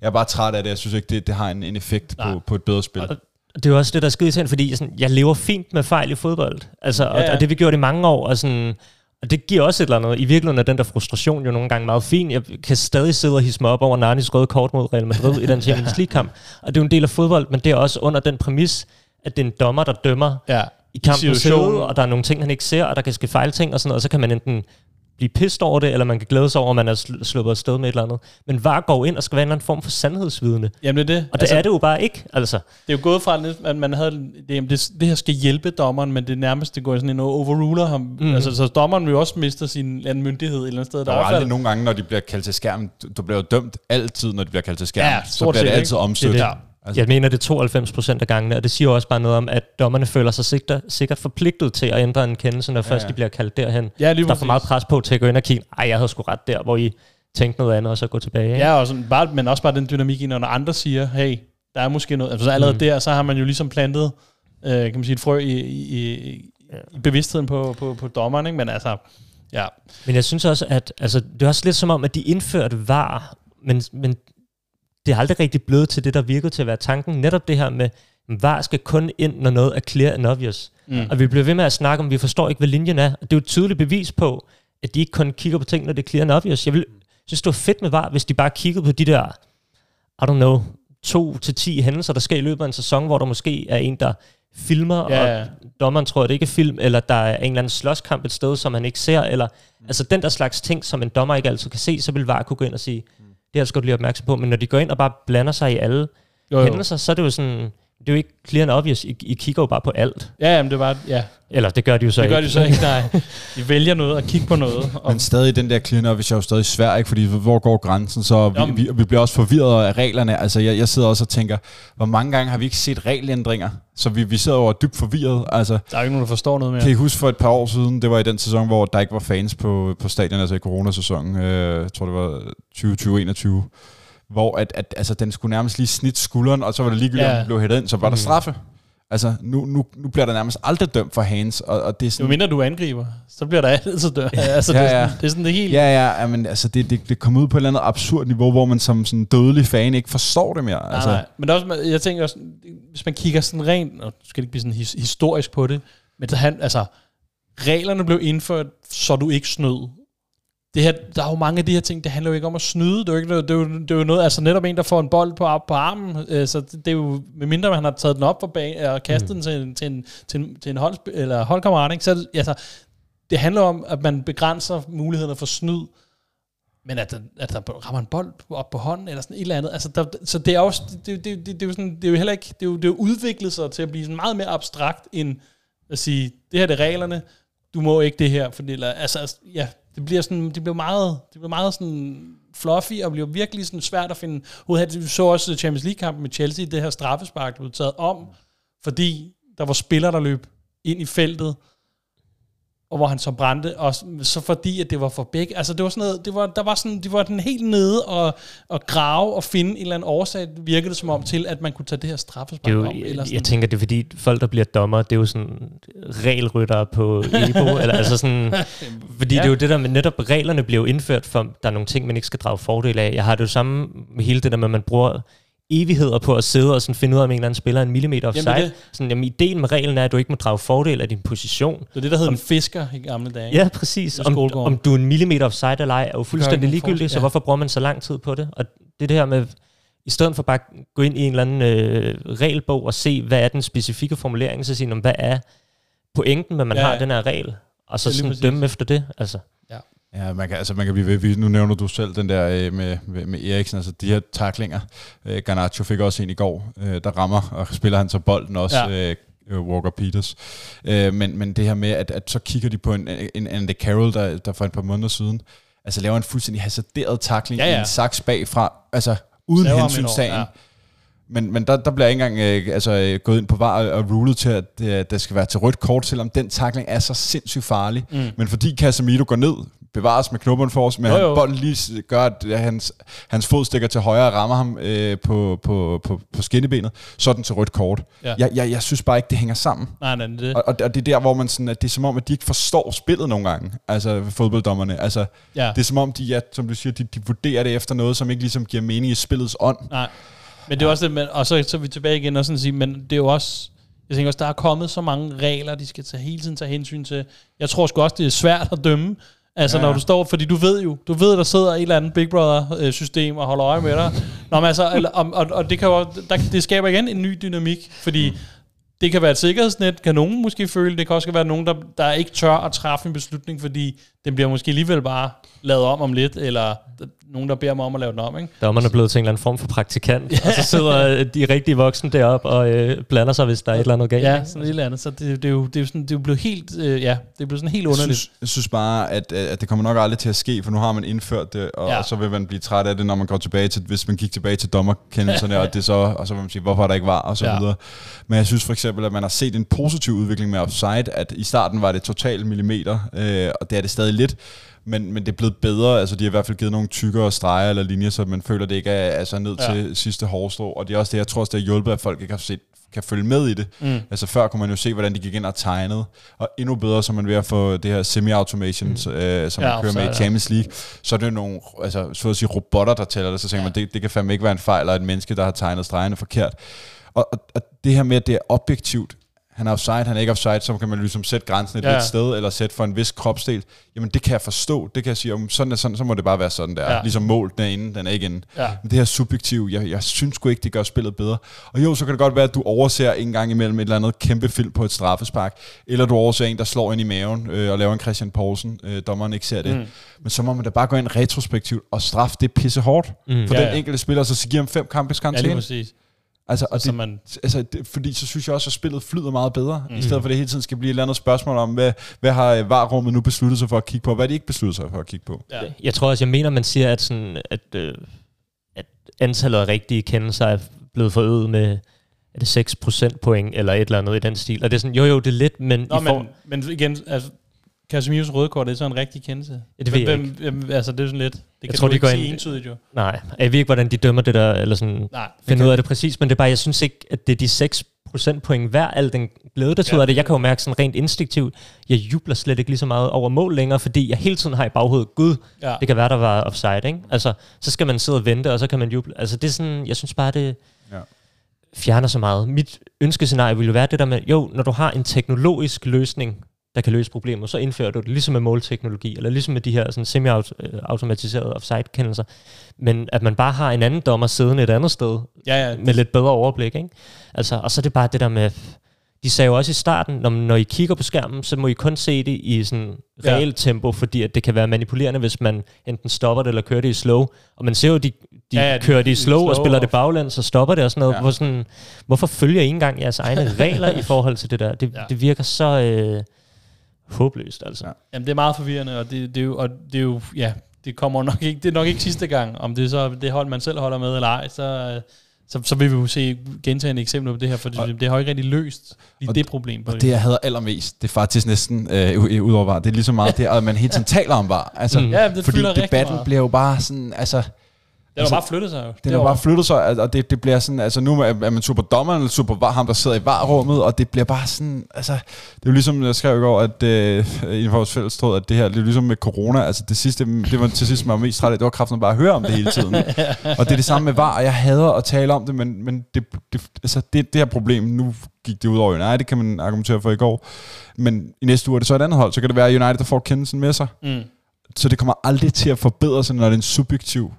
jeg er bare træt af det. Jeg synes ikke, det, det har en, en effekt Nej. på, på et bedre spil. Og det er jo også det, der er skide fordi sådan, jeg lever fint med fejl i fodbold. Altså, og, Ja, ja. og det vi gjort i mange år, og, sådan, og det giver også et eller andet. I virkeligheden er den der frustration jo nogle gange meget fin. Jeg kan stadig sidde og hisse mig op over Narnis røde kort mod Real Madrid i den Champions *laughs* League-kamp. Og det er jo en del af fodbold, men det er også under den præmis, at det er en dommer, der dømmer Ja. I kampen situationen. selv, og der er nogle ting, han ikke ser, og der kan ske fejlting og sådan noget, og så kan man enten blive pissed over det, eller man kan glæde sig over, at man er sl- sluppet afsted med et eller andet. Men VAR går ind og skal være en eller anden form for sandhedsvidende. Jamen det er det. Og det altså, er det jo bare ikke, altså. Det er jo gået fra, at man havde, det, jamen, det, det her skal hjælpe dommeren, men det nærmest, det går sådan en overruler ham. Mm. Altså, så dommeren vil jo også miste sin anden myndighed et eller andet sted. der Der er er aldrig nogen gange, når de bliver kaldt til skærm. Du, bliver jo dømt altid, når de bliver kaldt til skærm. Ja, så bliver det altid omstødt. Det det. Altså- Jeg mener, det er 92 procent af gangene, og det siger også bare noget om, at dommerne føler sig sikkert, sikkert forpligtet til at ændre en kendelse, når først ja. de bliver kaldt derhen. Ja, lige der er for meget pres på til at gå ind og kigge, ej, jeg havde sgu ret der, hvor I tænkte noget andet, og så gå tilbage. Ikke? Ja, og sådan, bare, men også bare den dynamik i, når andre siger, hey, der er måske noget. Altså så allerede Mm. der, så har man jo ligesom plantet, øh, kan man sige, et frø i, i, i, i bevidstheden på, på, på dommeren, ikke? Men altså, ja. Men jeg synes også, at altså, det er også lidt som om, at de indførte var, men, men det er aldrig rigtig blevet til det, der virkede til at være tanken. Netop det her med, var skal kun ind, når noget er clear and obvious. Mm. Og vi bliver ved med at snakke om, vi forstår ikke, hvad linjen er. Og det er jo et tydeligt bevis på, at de ikke kun kigger på ting, når det er clear and obvious. Jeg vil synes, det var fedt med VAR, hvis de bare kiggede på de der, I don't know, to til 10 hændelser, der sker i løbet af en sæson, hvor der måske er en, der filmer, Ja. og dommeren tror, at det ikke er film, eller der er en eller anden slåskamp et sted, som han ikke ser, eller altså den der slags ting, som en dommer ikke altid kan se, så vil VAR kunne gå ind og sige, det her skal du lige være opmærksom på, men når de går ind og bare blander sig i alle Jo, jo. hændelser, så er det jo sådan, det er jo ikke clear and obvious, I, I kigger jo bare på alt. Ja, jamen, det var, ja. Eller det gør de jo så Det ikke. gør de så ikke, *laughs* nej. De vælger noget og kigger på noget. Og, Men stadig den der clean up, hvis jeg er jo stadig svær, ikke? fordi hvor går grænsen, så vi, Jamen. vi, vi bliver også forvirret af reglerne. Altså jeg, jeg sidder også og tænker, hvor mange gange har vi ikke set regelændringer? Så vi, vi sidder jo og er dybt forvirret. Altså, der er ikke nogen, der forstår noget mere. kan I huske for et par år siden, det var i den sæson, hvor der ikke var fans på, på stadion, altså i coronasæsonen, øh, jeg tror det var 2020-21, hvor at, at, altså, den skulle nærmest lige snit skulderen, og så var det ligegyldigt, Ja. om den blev hættet ind, så var der Mhm. straffe. Altså, nu, nu, nu bliver der nærmest aldrig dømt for hands, og, og det er Jo sådan... mindre du angriber, så bliver der altid dør. *laughs* altså, Ja, det, er ja. sådan, det er sådan det helt... Ja, ja, ja, men altså, det, det, det kommer ud på et eller andet absurd niveau, hvor man som sådan dødelig fan ikke forstår det mere. Nej, Altså, nej. Men også, jeg tænker også, hvis man kigger sådan rent, og nu skal ikke blive sådan his, historisk på det, men så han, altså, reglerne blev indført, så du ikke snød. Det her, der er jo mange af de her ting, det handler jo ikke om at snyde. Det er jo, ikke, det er jo, det er jo noget, altså netop en, der får en bold på, på armen, øh, så det, det er jo, medmindre man har taget den op for bag, og kastet mm. den til en, til en, til en, til en hold, eller holdkammerat, ikke? så altså, det handler om, at man begrænser mulighederne for snyd, men at der, at der rammer en bold op på hånden, eller sådan et eller andet. Altså, der, så det er, også, det, det, det, det, er jo sådan, det er jo heller ikke, det er jo, det er jo udviklet sig til at blive sådan meget mere abstrakt, end at sige, det her det er reglerne, du må ikke det her, fordi, eller, altså, altså, ja, det bliver sådan, det bliver meget, det bliver meget sådan fluffy, og bliver virkelig sådan svært at finde hovedet. Vi så også Champions League-kampen med Chelsea, det her straffespark, der blev taget om, fordi der var spillere, der løb ind i feltet, og hvor han så brændte, og så fordi, at det var for begge, altså det var sådan noget, det var, der var sådan, de var den helt nede og, og grave og finde en eller anden årsag, virkede det som om til, at man kunne tage det her straffespark om. Eller jeg, sådan. jeg tænker, det er fordi folk, der bliver dommer, det er jo sådan regelryttere på Ebo, *laughs* eller altså sådan, fordi ja. det er jo det der med, netop reglerne bliver jo indført for, der er nogle ting, man ikke skal drage fordel af. Jeg har det jo samme med hele det der med, at man bruger evigheder på at sidde og sådan finde ud af, om en eller anden spiller er en millimeter offside. Jamen, det. Sådan, jamen, ideen med reglen er, at du ikke må drage fordel af din position. Det er det, der hedder Om- en fisker i gamle dage. Ja, præcis. Om, om du er en millimeter offside eller ej, er jo fuldstændig ligegyldigt, forskel, så ja. hvorfor bruger man så lang tid på det? Og det er det her med, i stedet for bare at gå ind i en eller anden øh, regelbog og se, hvad er den specifikke formulering, så sige, "Nå, hvad er pointen med, at man Ja, ja, har ja. den her regel? Og så sådan dømme efter det. Altså. Ja, man kan, altså man kan blive ved. Nu nævner du selv den der øh, med, med, med Eriksen, altså de her taklinger. Øh, Garnacho fik også en i går, øh, der rammer, og spiller han så bolden også, Ja. ja. øh, Walker Peters. Øh, men, men det her med, at, at så kigger de på en, en Andy Carroll, der, der for et par måneder siden, altså laver en fuldstændig hasarderet takling Ja, ja, ja. ja. i en saks bagfra, altså uden hensynstagen. ja. Ja. Men, men der, der bliver ikke engang øh, altså, øh, gået ind på var og, og rulet til, at det, det skal være til rødt kort, selvom den takling er så sindssygt farlig. Mm. Men fordi Casemiro går ned, bevares med knubberen for os, men Jo, han jo. bolden lige gør, at hans, hans fod stikker til højre og rammer ham øh, på, på, på, på skinnebenet, så den til rødt kort. Ja. Ja. Jeg, jeg, jeg synes bare ikke, det hænger sammen. Nej, nej, det, Og, og det er der, hvor man sådan, at det er som om, at de ikke forstår spillet nogle gange, altså ja. fodbolddommerne. Altså, det er som om, de, ja, som du siger, de, de vurderer det efter noget, som ikke ligesom giver mening i spillets ånd. Nej. Men det er også det, men, og så, så er vi tilbage igen og sådan sige, men det er jo også, jeg tænker også, der er kommet så mange regler, de skal tage, hele tiden tage hensyn til. Jeg tror sgu også, det er svært at dømme. Altså, ja. Når du står, fordi du ved jo, du ved, der sidder et eller andet Big Brother-system og holder øje med dig. Nå, men altså, og, og, og, det, kan jo, der, det skaber igen en ny dynamik, fordi det kan være et sikkerhedsnet, kan nogen måske føle. Det kan også være nogen, der, der ikke tør at træffe en beslutning, fordi den bliver måske alligevel bare lavet om om lidt, eller nogen, der beder mig om at lave den om. Ikke? Dommeren er blevet til en eller anden form for praktikant, *laughs* og så sidder øh, de rigtige voksne deroppe og øh, blander sig, hvis der er et eller andet galt. Ja, sådan et eller andet. Så det, det, er jo, det er jo sådan, det er jo blevet helt, øh, ja, det er blevet sådan helt Jeg underligt. synes, jeg synes bare, at, at det kommer nok aldrig til at ske, for nu har man indført det, og, Ja. ja. og så vil man blive træt af det, når man går tilbage til, hvis man gik tilbage til dommerkendelserne, og, det så, og så vil man sige, hvorfor der ikke var, og så Ja. ja. videre. Men jeg synes for eksempel, at man har set en positiv udvikling med offside, at i starten var det totalt millimeter, øh, og det er det stadig lidt, men, men det er blevet bedre, altså de har i hvert fald givet nogle tykkere streger eller linjer, så man føler, det ikke er altså ned Ja. ja. til sidste hårstrå, og det er også det, jeg tror også, det har hjulpet, at folk ikke har set kan følge med i det. Mm. Altså før kunne man jo se, hvordan de gik ind og tegnede, og endnu bedre, så man ved at få det her semi-automation, mm. øh, som Ja, man kører med i ja. Champions League, så er det jo nogle, altså så at sige, robotter, der tæller det, så tænker man, det, det kan fandme ikke være en fejl, eller et menneske, der har tegnet stregerne forkert. Og, og, og det her med, at det er objektivt, han er offside, han er ikke offside, så kan man ligesom sætte grænsen et Ja, lidt sted, eller sætte for en vis kropsdel. Jamen det kan jeg forstå, det kan jeg sige, om sådan er sådan, så må det bare være sådan der. Ja. Ligesom mål, den er inde, den er ikke inde. Ja. Men det her subjektive, jeg, jeg synes sgu ikke, det gør spillet bedre. Og jo, så kan det godt være, at du overser en gang imellem et eller andet kæmpe film på et straffespark, eller du overser en, der slår ind i maven øh, og laver en Christian Poulsen, øh, dommeren ikke ser det. Mm. Men så må man da bare gå ind retrospektivt og straffe det pisse hårdt Mm. for Ja, den ja. enkelte spiller, så give ham fem kampe Ja, lige karantæne. præcis. Altså, og Så det, man, altså, det, fordi så synes jeg også, at spillet flyder meget bedre, Mm. i stedet for at det hele tiden skal blive et eller andet spørgsmål om, hvad, hvad har varrummet nu besluttet sig for at kigge på, og hvad har de ikke besluttet sig for at kigge på. ja. Jeg tror også, jeg mener, man siger, at, sådan, at, øh, at antallet af rigtige kendelser er blevet forøget med er det 6 procentpoint eller et eller andet i den stil. Og det er sådan, jo jo, det er lidt, men, Nå, I får, men, men igen, altså, Casemirs røde kort, det er så en rigtig kendelse. Ja, det ved jeg hvem, hvem, altså, det er sådan lidt, det kan tror, du de ikke går sige ind- entydigt jo. nej, jeg ved ikke, hvordan de dømmer det der, eller sådan, Nej, finde ud af det præcis, men det er bare, jeg synes ikke, at det er de 6 procentpoint hver, al den glæde, der ja. af det. Jeg kan jo mærke sådan rent instinktivt, jeg jubler slet ikke lige så meget over mål længere, fordi jeg hele tiden har i baghovedet, gud, ja. det kan være, der var offside, ikke? Altså, så skal man sidde og vente, og så kan man juble. Altså, det er sådan, jeg synes bare, det Ja. fjerner så meget. Mit ønskescenarie ville jo være det der med, jo, når du har en teknologisk løsning, der kan løse problemet, så indfører du det ligesom med målteknologi, eller ligesom med de her sådan semi-automatiserede offside-kendelser. Men at man bare har en anden dommer siddende et andet sted, ja, ja. med lidt bedre overblik, ikke? Altså, og så er det bare det der med, de sagde jo også i starten, når, når I kigger på skærmen, så må I kun se det i sådan Ja. reelt tempo, fordi at det kan være manipulerende, hvis man enten stopper det eller kører det i slow. Og man ser jo, de, de Ja, ja, ja, ja, kører det i i slow, og slow spiller og- det baglæns og stopper det og sådan noget. Ja. Ja. Hvor sådan, hvorfor følger I ikke engang jeres egne *laughs* regler i forhold til det der? Det, Ja. ja. det virker så øh, håbløst, altså. Ja. Ja. Jamen, det er meget forvirrende, og det, det, er jo, og det er jo, ja, det kommer nok ikke, det er nok ikke sidste gang, om det er så det hold, man selv holder med eller ej, så, øh, så, så vil vi jo se gentagende eksempler på det her, for Og- det, det har jo ikke rigtig løst lige og- det problem på Og det, jeg hader allermest, det er faktisk næsten øh, u- ud over var. Det er lige så meget *laughs* det, at man hele tiden taler om var. Altså, Mm. Ja, det fordi debatten bliver jo bare sådan, altså... har Altså, bare flyttet sig jo. Den har bare flyttet sig, og det, det bliver sådan, altså nu er man super dommeren, eller super var, ham, der sidder i varrummet, og det bliver bare sådan, altså, det er jo ligesom, jeg skrev i går, at øh, i vores fælles tråd, at det her, det er ligesom med corona, altså det sidste, det var til sidst, man var mest træt af, det var kraften bare at høre om det hele tiden. *laughs* og det er det samme med var, og jeg hader at tale om det, men, men det, det, altså, det, det her problem, nu gik det ud over United, det kan man argumentere for i går, men i næste uge er det så et andet hold, så kan det være, United, der får kendelsen med sig. Mm. Så det kommer aldrig til at forbedre sig, når det er en subjektiv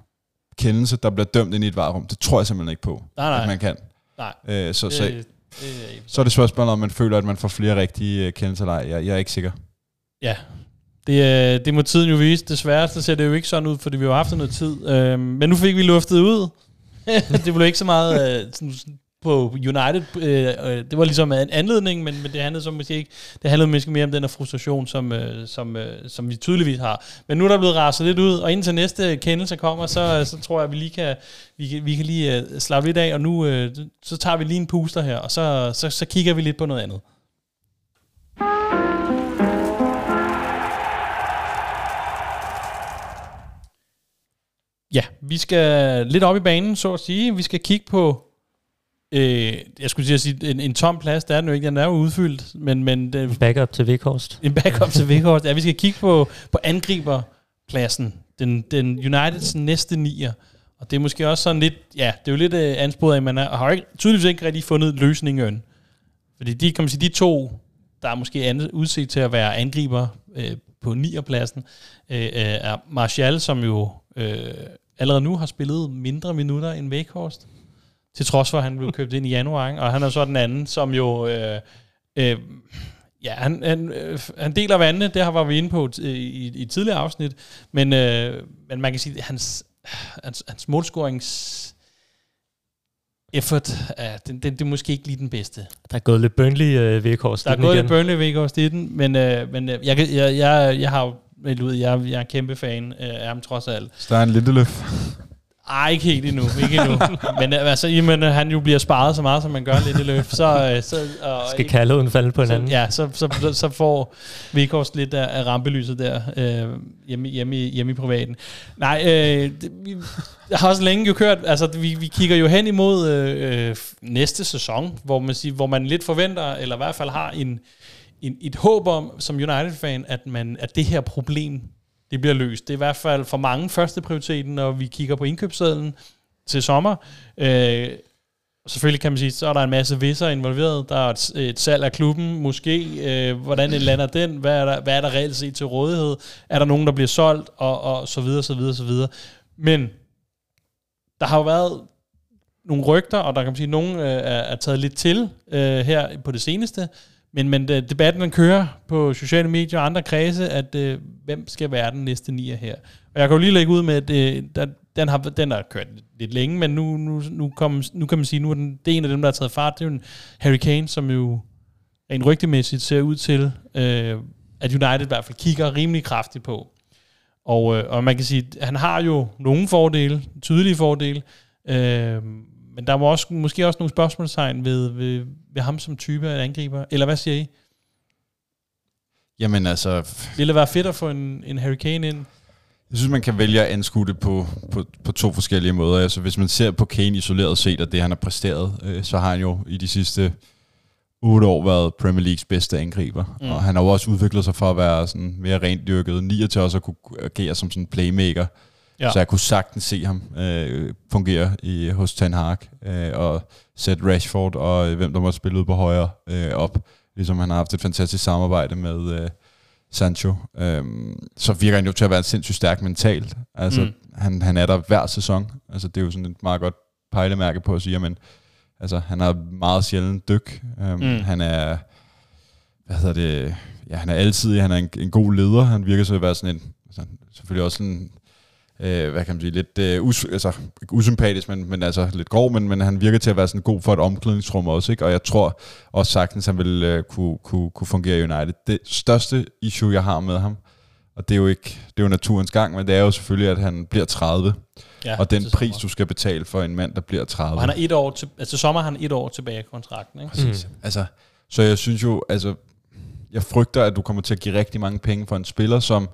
kendelse, der bliver dømt ind i et varerum. Det tror jeg simpelthen ikke på, Nej, nej. at man kan. Nej, Øh, så, det, så, det, det så er det spørgsmålet, om man føler, at man får flere rigtige øh, kendelser eller ej. Jeg, jeg er ikke sikker. Ja, det, øh, det må tiden jo vise. Desværre så ser det jo ikke sådan ud, fordi vi har haft noget tid. Øh, men nu fik vi luftet ud. *laughs* det blev ikke så meget øh, sådan på United. Øh, øh, det var ligesom en anledning, men, men det handlede så måske ikke. Det handlede måske mere om den her frustration, som, øh, som, øh, som vi tydeligvis har. Men nu er der blevet raset lidt ud, og indtil næste kendelse kommer, så, øh, så tror jeg, at vi lige kan, vi kan, vi kan lige øh, slappe lidt af, og nu øh, så tager vi lige en puster her, og så, så, så kigger vi lidt på noget andet. Ja, vi skal lidt op i banen, så at sige. Vi skal kigge på, øh, jeg skulle til at sige, en, en tom plads, der er den jo ikke, den er jo udfyldt, men, men det, Backup til Vikhorst. en backup til Vikhorst. Ja, vi skal kigge på, på angriberpladsen, den, den Uniteds næste nier. Og det er måske også sådan lidt, ja, det er jo lidt øh, ansporet af, at man er, har ikke, tydeligvis ikke rigtig fundet løsningen. Fordi de, kan man sige, de to, der er måske andet udset til at være angriber øh, på nierpladsen, øh, øh, er Martial, som jo øh, allerede nu har spillet mindre minutter end Wakehorst, til trods for, at han blev købt ind i januar. Ikke? Og han er så den anden, som jo... Øh, øh, ja, han, han, øh, han deler vandene, det har var vi inde på t- i, i tidligere afsnit, men, øh, men man kan sige, at hans, hans, hans målscorings effort, ja, den, den, det er måske ikke lige den bedste. Der er gået lidt Burnley øh, Vikhorst. Der er gået lidt Burnley Vikhorst i den, men, øh, men øh, jeg, jeg, jeg, jeg har jo meldt ud, jeg, jeg er en kæmpe fan øh, af ham trods alt. Er en Lindeløf. Ej, ikke helt endnu, ikke endnu. *laughs* men øh, altså, i at han jo bliver sparet så meget, som man gør lidt i løb, så... Øh, så og, *laughs* Skal kærligheden falde på så, hinanden. ja, så, så, så får Vikhorst lidt af, af rampelyset der øh, hjemme, hjemme, i- hjemme i privaten. Nej, øh, det, vi har også længe jo kørt, altså vi, vi kigger jo hen imod øh, øh, næste sæson, hvor man, siger, hvor man lidt forventer, eller i hvert fald har en, en, et håb om, som United-fan, at, man, at det her problem, det bliver løst. Det er i hvert fald for mange første prioriteten, når vi kigger på indkøbssedlen til sommer. Øh, selvfølgelig kan man sige, så er der en masse visser involveret. Der er et, et salg af klubben, måske. Øh, hvordan lander den? Hvad er, der, hvad er der reelt set til rådighed? Er der nogen, der bliver solgt? Og, og så videre, så videre, så videre. Men der har jo været nogle rygter, og der kan man sige, at nogen øh, er, er taget lidt til øh, her på det seneste. Men, men øh, debatten den kører på sociale medier og andre kredse, at øh, hvem skal være den næste nier her. Og jeg kan jo lige lægge ud med, at øh, der, den, har, den har kørt lidt længe, men nu, nu, nu, kom, nu kan man sige, nu er den, det er en af dem, der har taget fart. Det er jo en Harry Kane, som jo rent rygtemæssigt ser ud til, øh, at United i hvert fald kigger rimelig kraftigt på. Og, øh, og man kan sige, at han har jo nogle fordele, tydelige fordele, øh, men der var også, måske også nogle spørgsmålstegn ved, ved, ved ham som type af angriber. Eller hvad siger I? Jamen altså, Ville det være fedt at få en, en Harry Kane ind? jeg synes, man kan vælge at anskue det på, på, på to forskellige måder. Altså, hvis man ser på Kane isoleret set, og det han har præsteret, øh, så har han jo i de sidste otte år været Premier Leagues bedste angriber. Mm. Og han har jo også udviklet sig for at være sådan mere rent dyrket nier til også at kunne agere som sådan en playmaker. Ja. Så jeg kunne sagtens se ham øh, fungere i, hos Ten Hag øh, og sætte Rashford og øh, hvem der måtte spille ud på højre øh, op. Ligesom han har haft et fantastisk samarbejde med øh, Sancho. Øhm, så virker han jo til at være sindssygt stærk mentalt. Altså, Mm. han, han er der hver sæson. Altså, det er jo sådan et meget godt pejlemærke på at sige, men altså, han har meget sjældent dyk. Øhm, Mm. Han er, hvad hedder det, ja, han er altid, han er en, en god leder. Han virker til at være sådan en, altså, selvfølgelig også sådan, øh, hvad kan man sige, lidt øh, us, altså, usympatisk, men, men altså lidt grov, men, men han virker til at være sådan god for et omklædningsrum også, ikke? og jeg tror også sagtens, han vil øh, kunne, kunne, kunne fungere i United. Det største issue, jeg har med ham, og det er jo ikke, det er jo naturens gang, men det er jo selvfølgelig, at han bliver 30, Ja, og den pris, du skal betale for en mand, der bliver 30. Og han er et år til, altså sommer har han et år tilbage i kontrakten, ikke? Præcis. Mm. Altså, så jeg synes jo, altså, jeg frygter, at du kommer til at give rigtig mange penge for en spiller, som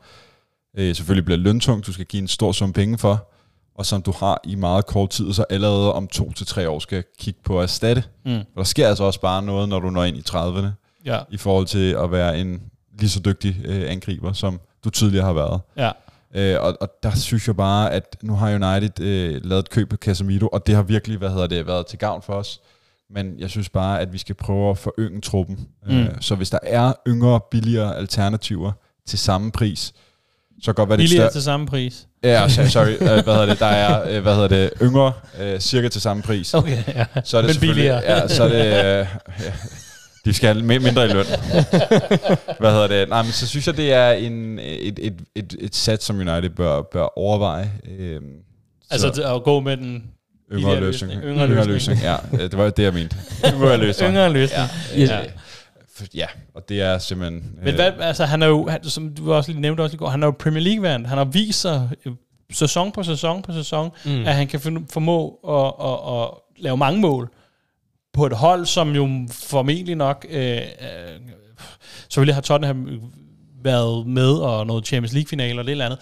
øh, selvfølgelig bliver løntung, du skal give en stor sum penge for, og som du har i meget kort tid, så allerede om to til tre år skal kigge på at erstatte. Mm. Og der sker altså også bare noget, når du når ind i 30'erne, Ja, i forhold til at være en lige så dygtig øh, angriber, som du tidligere har været. ja. Øh, og, og der synes jeg bare, at nu har United øh, lavet et køb af Casemiro, og det har virkelig hvad hedder det, været til gavn for os. Men jeg synes bare, at vi skal prøve at forynge truppen. Mm. Øh, så hvis der er yngre, billigere alternativer til samme pris, så kan godt være det Billigere til samme pris. Ja, so- sorry, øh, hvad hedder det, der er, øh, hvad hedder det, yngre, øh, cirka til samme pris. Okay, ja. Så er det Men selvfølgelig- billigere. Ja, så er det... Ja, de skal have mi- mindre i løn. *laughs* Hvad hedder det? Nej, men så synes jeg, det er en, et, et, et, et sat, som United bør, bør overveje. Øhm, Altså så at gå med den yngre løsning. løsning. Yngre løsning. Ja, det var det, jeg mente. Yngre løsning. yngre løsning. Ja, Ja. Ja. og det er simpelthen... Men hvad, altså han er jo, han, som du også lige nævnte også i går, han er jo Premier League-vand. Han har vist sig øh, sæson på sæson på sæson, Mm. at han kan finde- formå at, at, at lave mange mål på et hold, som jo formentlig nok, øh, øh, selvfølgelig har Tottenham været med og noget Champions League-final og det eller andet,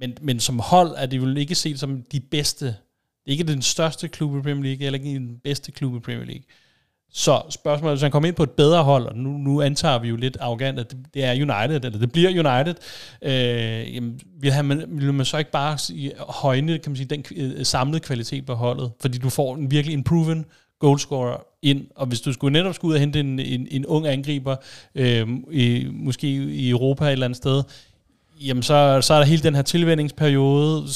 men, men som hold er det jo ikke set som de bedste. Det er ikke den største klub i Premier League, eller ikke den bedste klub i Premier League. Så spørgsmålet er, hvis han kommer ind på et bedre hold, og nu, nu antager vi jo lidt arrogant, at det, det er United, eller det bliver United, øh, jamen, vil, han, vil man så ikke bare sige, højne kan man sige, den øh, samlede kvalitet på holdet? Fordi du får en virkelig en proven goalscorer ind, og hvis du skulle netop skulle ud og hente en, en, en ung angriber, øh, i, måske i Europa et eller andet sted, jamen så, så er der hele den her tilvændingsperiode,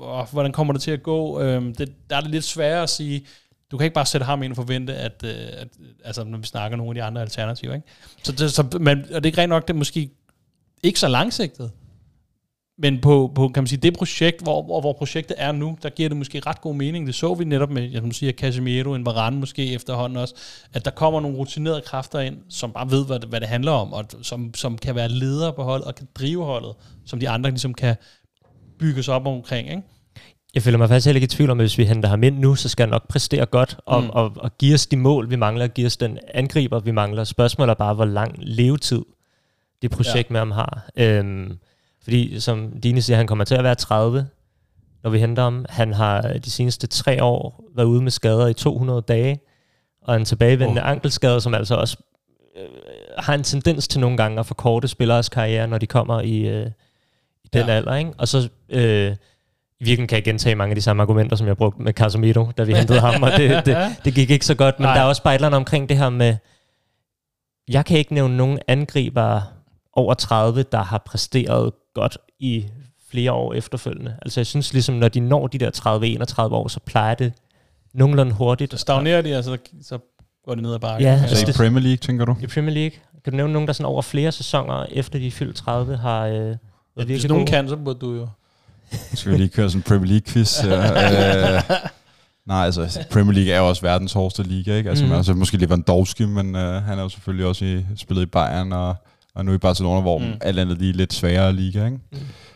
og hvordan kommer det til at gå? Øh, det, der er det lidt sværere at sige, du kan ikke bare sætte ham ind og forvente, at, øh, at altså, når vi snakker nogle af de andre alternativer. Ikke? Så, det, så man, og det er ikke rent nok, det er måske ikke så langsigtet. Men på, på kan man sige, det projekt, hvor, hvor, hvor projektet er nu, der giver det måske ret god mening. Det så vi netop med, jeg siger, Casemiro, en Varane måske efterhånden også, at der kommer nogle rutinerede kræfter ind, som bare ved, hvad det, hvad det handler om, og som, som kan være ledere på holdet, og kan drive holdet, som de andre ligesom kan bygges op omkring. Ikke? Jeg føler mig faktisk heller ikke i tvivl om, at hvis vi henter ham ind nu, så skal han nok præstere godt og, Mm. og, og give os de mål, vi mangler, give os den angriber, vi mangler. Spørgsmålet er bare, hvor lang levetid det projekt ja. med ham har. Øhm, fordi som Dine siger, han kommer til at være 30, når vi henter ham. Han har de seneste tre år været ude med skader i 200 dage, og en tilbagevendende oh. ankelskade, som altså også øh, har en tendens til nogle gange at forkorte spilleres karriere, når de kommer i, øh, i den ja. alder. Ikke? Og så øh, i virkeligheden kan jeg gentage mange af de samme argumenter, som jeg brugte med Casemiro, da vi hentede ham, og det, det, *laughs* det gik ikke så godt. Men Nej. der er også bare et eller andet omkring det her med, jeg kan ikke nævne nogen angriber over 30, der har præsteret godt i flere år efterfølgende. Altså jeg synes ligesom, når de når de der 30-31 år, så plejer det nogenlunde hurtigt. Så stagnerer de, altså, så går det ned ad bakken. Ja, Altså i Premier League, tænker du? I Premier League, kan du nævne nogen, der sådan over flere sæsoner efter de er fyldt 30 har øh, været Hvis virkelig nogen gode? kan, så burde du jo. Skal vi lige køre sådan en Premier League-quiz? Ja, øh, *laughs* nej, altså Premier League er jo også verdens hårdeste liga, ikke? Altså, Mm. mm. altså måske Lewandowski, men øh, han er jo selvfølgelig også i, spillet i Bayern og, og nu i Barcelona, hvor Mm. mm. alt andet lige lidt sværere liga, ikke?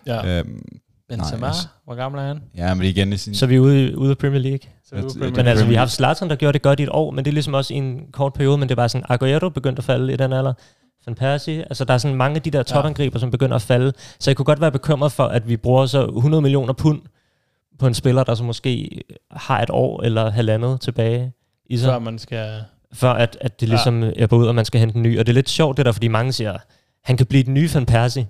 Ja. Øhm, Benzema, nej, altså- hvor gammel er han? ja, men igen i sin... Så vi er ude, ude af Premier League. Så er vi ude Premier Men altså, vi har haft Zlatan, der gjorde det godt i et år, men det er ligesom også i en kort periode, men det er bare sådan, Aguero begyndte at falde i den alder. Van Persie, altså der er sådan mange af de der topangriber, som begynder at falde. Så jeg kunne godt være bekymret for, at vi bruger så 100 millioner pund på en spiller, der så måske har et år eller halvandet tilbage i sig, før man skal... før at, at det ligesom ja. er på ud, og man skal hente en ny. Og det er lidt sjovt det der, fordi mange siger, han kan blive den nye Van Persie.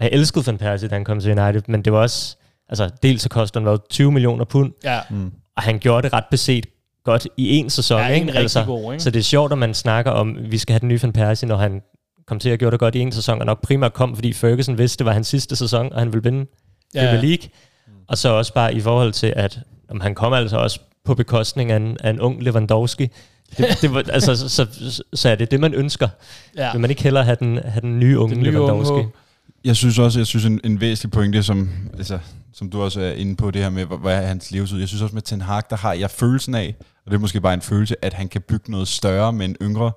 Og jeg elskede Van Persie, da han kom til United, men det var også, altså dels så koster han hvad, 20 millioner pund, Ja, Mm. og han gjorde det ret beset godt i en sæson. ja ikke? en rigtig god, ikke? Så det er sjovt, at man snakker om, at vi skal have den nye Van Persie, når han kom til at gøre det godt i en sæson, og nok primært kom, fordi Ferguson vidste, det var hans sidste sæson, og han ville vinde ja, Premier League. Og så også bare i forhold til, at om han kom altså også på bekostning af en, af en ung Lewandowski. Det, *laughs* det var, altså, så, så, så er det det, man ønsker. ja. Vil man ikke hellere have den, have den nye unge Den nye Lewandowski? unge Jeg synes også, jeg synes en, en væsentlig pointe, som, altså, som du også er inde på, det her med, hvad- er hans levetid. Jeg synes også med Ten Hag, der har jeg følelsen af, og det er måske bare en følelse, at han kan bygge noget større med en yngre.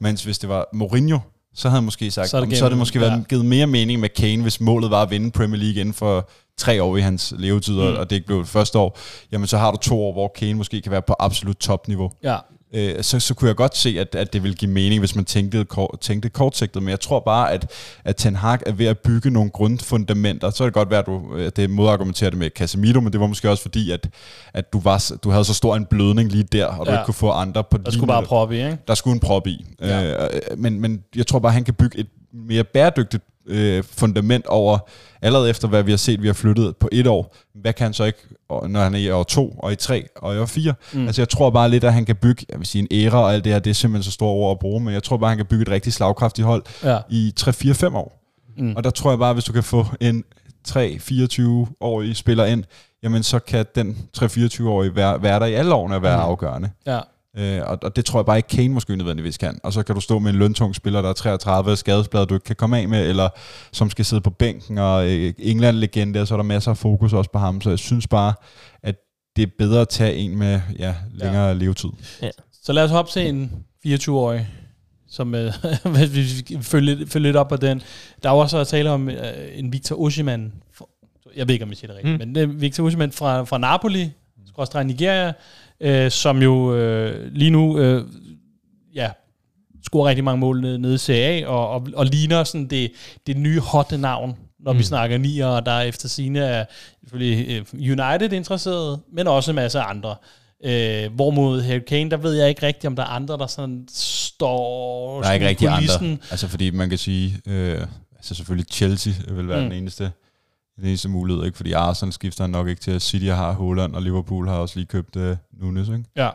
Mens hvis det var Mourinho, så havde han måske sagt, Så er det så, så havde det gennem- måske ja. været givet mere mening med Kane, hvis målet var at vinde Premier League inden for tre år i hans levetid, mm. og det ikke blev det første år. Jamen så har du to år, hvor Kane måske kan være på absolut topniveau. Ja, øh, så, så kunne jeg godt se, at, at det ville give mening, hvis man tænkte, kort, tænkte kortsigtet. Men jeg tror bare, at, at Ten Hag er ved at bygge nogle grundfundamenter. Så er det godt være, at du at det modargumenterer det med Casemiro, men det var måske også fordi, at, at du, var, du havde så stor en blødning lige der, og du Ja. ikke kunne få andre på Der skulle bare prøve i, ikke? der skulle en prop i. Ja. Ja. Øh, men, men jeg tror bare, han kan bygge et mere bæredygtigt øh, fundament over, allerede efter hvad vi har set, vi har flyttet på et år. Hvad kan han så ikke, når han er i år to, og i tre, og i år fire? Mm. Altså jeg tror bare lidt, at han kan bygge, jeg vil sige en æra og alt det her, det er simpelthen så store ord at bruge, men jeg tror bare, han kan bygge et rigtig slagkraftigt hold Ja. i 3-4-5 år. Mm. Og der tror jeg bare, hvis du kan få en 3-24-årig spiller ind, jamen så kan den 3-24-årige være, være der i alle årene og være mm. afgørende. Ja. Øh, og, og det tror jeg bare ikke Kane måske nødvendigvis kan. Og så kan du stå med en løntung spiller, der er 33 skadesblad, du ikke kan komme af med, eller som skal sidde på bænken, og øh, England-legende, og så er der masser af fokus også på ham. Så jeg synes bare, at det er bedre at tage en med ja, længere ja. levetid. Så lad os hoppe til en 24-årig, som øh, *laughs* hvis vi skal følge, lidt- følge lidt op på den. Der er jo også at tale om øh, en Victor Osimhen. Jeg ved ikke, om jeg siger det rigtigt, Mm. mm. men det er Victor Osimhen fra, fra Napoli, skråstreg Nigeria, øh, som jo øh, lige nu øh, ja, scorer rigtig mange mål nede, nede i Serie A, og, og, og ligner sådan det, det nye hotte navn, når mm. vi snakker nier, og der er efter sine er selvfølgelig øh, United interesseret, men også en masse andre. Øh, hvorimod Harry Kane, der ved jeg ikke rigtigt, om der er andre, der sådan står Der er ikke rigtig andre. Altså fordi man kan sige, øh, altså selvfølgelig Chelsea vil være mm. den eneste den eneste mulighed, ikke? fordi Arsenal skifter nok ikke til, at City har Holland, og Liverpool har også lige købt øh, Nunes. Ikke? Ja.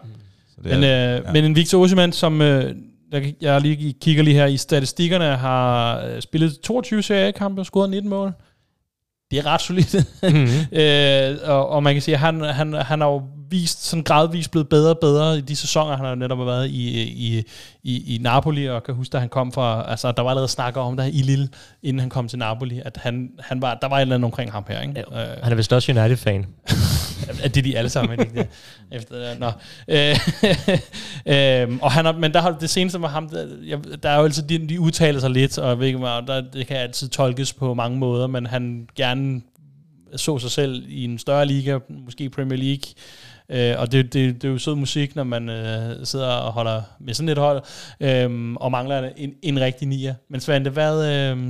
Så det Men, er, øh, ja. men en Victor Osimhen, som øh, der, jeg lige kigger lige her i statistikkerne, har øh, spillet 22 Serie A-kampe og scoret 19 mål. Det er ret solidt. Mm. *laughs* øh, og, og man kan sige, at han, han, han har jo vist, sådan gradvist blevet bedre og bedre i de sæsoner, han har netop været i, i, i, i Napoli, og kan huske, at han kom fra, altså der var allerede snakker om der i Lille, inden han kom til Napoli, at han, han var, der var et eller andet omkring ham her, ikke? Ja, Øh, Han er vist også United-fan. *laughs* det er de alle sammen, ikke det? Efter. Nå. Øh, *laughs* øh, og han har, men der har det seneste med ham, der, jeg, der er jo altid, de, de udtaler sig lidt, og jeg ved ikke, der, det kan altid tolkes på mange måder, men han gerne så sig selv i en større liga, måske Premier League, Øh, og det, det, det er jo sød musik, når man øh, sidder og holder med sådan et hold, øh, og mangler en, en rigtig nier. Men Svante, hvad, øh,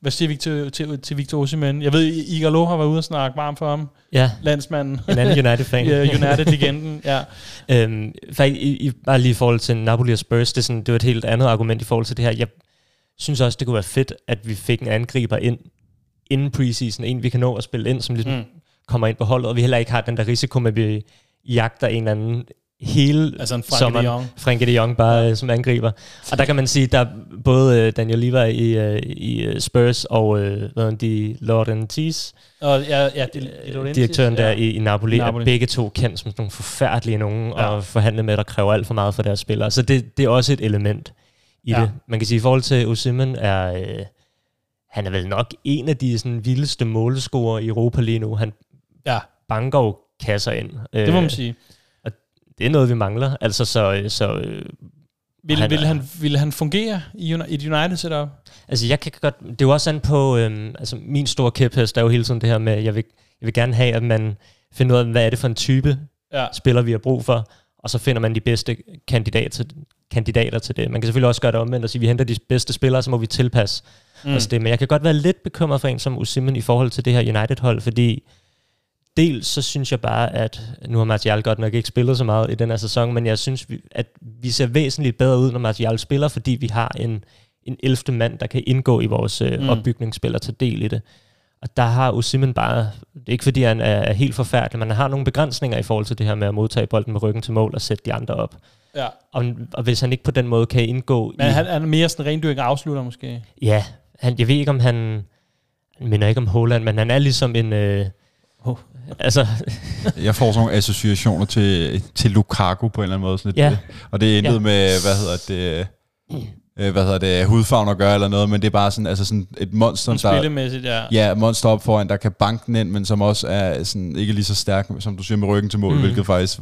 hvad siger vi til, til, til Victor Osimhen? Jeg ved, Igalo har været ude og snakke varmt for ham. Ja, Landsmanden. en anden United-fan. *laughs* Ja, United-legenden, ja. Øhm, faktisk, i, i, bare lige i forhold til Napoli og Spurs, det, er sådan, det var et helt andet argument i forhold til det her. Jeg synes også, det kunne være fedt, at vi fik en angriber ind, inden preseason, en vi kan nå at spille ind, som ligesom Mm. mm. kommer ind på holdet, og vi heller ikke har den der risiko med, at vi jagter en eller anden hele Altså en Frank sommeren. de Jong. Frankie de Jong bare ja. som angriber. Og der kan man sige, der både øh, Daniel Levi i, øh, i øh, Spurs og øh, hvad de Laurentiis, Og ja, ja, det, det direktøren der i, i Napoli, Napoli. Er begge to kendt som nogle forfærdelige nogen, Ja. ja. og forhandle med, der kræver alt for meget for deres spillere. Så det, det er også et element i Ja. ja. det. Man kan sige, i forhold til Osimhen er... Øh, han er vel nok en af de sådan, vildeste målescorer i Europa lige nu. Han Ja, banker jo kasser ind. det må man Øh, sige. Det er noget, vi mangler. Altså, så, så øh, Vil, han vil, han, vil han fungere i et United-setup? Altså, jeg kan godt... Det er jo også an på... Øhm, altså, min store kæphest er jo hele tiden det her med, jeg vil, jeg vil gerne have, at man finder ud af, hvad er det for en type Ja. spiller, vi har brug for, og så finder man de bedste kandidater til, kandidater til det. Man kan selvfølgelig også gøre det omvendt og sige, vi henter de bedste spillere, så må vi tilpasse mm. os det. Men jeg kan godt være lidt bekymret for en som Osimhen i forhold til det her United-hold, fordi dels så synes jeg bare, at nu har Martial godt nok ikke spillet så meget i den her sæson, men jeg synes, at vi ser væsentligt bedre ud, når Martial spiller, fordi vi har en, en 11. mand, der kan indgå i vores øh, Mm. opbygningsspil og tage del i det. Og der har Osimhen bare, det er ikke fordi han er, er helt forfærdelig, men han har nogle begrænsninger i forhold til det her med at modtage bolden med ryggen til mål og sætte de andre op. Ja. Og, og hvis han ikke på den måde kan indgå Men i... han, han er mere sådan rendyrket afslutter måske. Ja, han, jeg ved ikke, om han... Han minder ikke om Holland, men han er ligesom en... Øh. Altså, *laughs* Jeg får sådan nogle associationer til, til Lukaku på en eller anden måde. Sådan lidt, Ja. øh, Og det er intet Ja. med, hvad hedder det, øh, hvad hedder det, hudfarven at gøre eller noget, men det er bare sådan, altså sådan et monster, Sådan der, ja. ja, monster op foran, der kan banke den ind, men som også er sådan, ikke lige så stærk, som du siger, med ryggen til mål, Mm. hvilket faktisk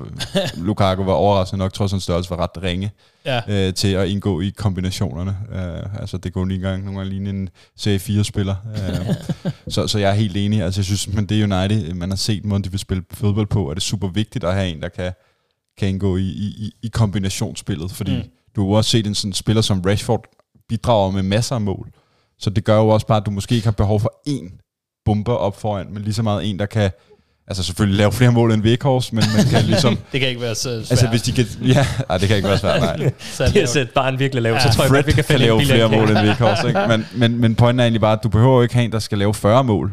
Lukaku var overraskende nok, trods hans størrelse var ret ringe ja. øh, til at indgå i kombinationerne. Øh, altså det kunne lige engang nogle gange ligne en serie 4-spiller. Øh, *laughs* så, så jeg er helt enig. Altså jeg synes, men det er United, man har set måden, de vil spille fodbold på, er det super vigtigt at have en, der kan kan indgå i, i, i kombinationsspillet, fordi Mm. Du har også set en sådan spiller som Rashford bidrager med masser af mål. Så det gør jo også bare, at du måske ikke har behov for én bomber op foran, men lige så meget en, der kan altså selvfølgelig lave flere mål end Weghorst, men man kan ligesom... *laughs* Det kan ikke være så svært. altså hvis de kan... Ja, ej, det kan ikke være svært, nej. *laughs* så Det er sæt barn virkelig lavt, Ja, så tror jeg Fred godt, vi kan kan lave en flere mål end Weghorst, ikke? *laughs* Men, men, men pointen er egentlig bare, at du behøver jo ikke have en, der skal lave 40 mål.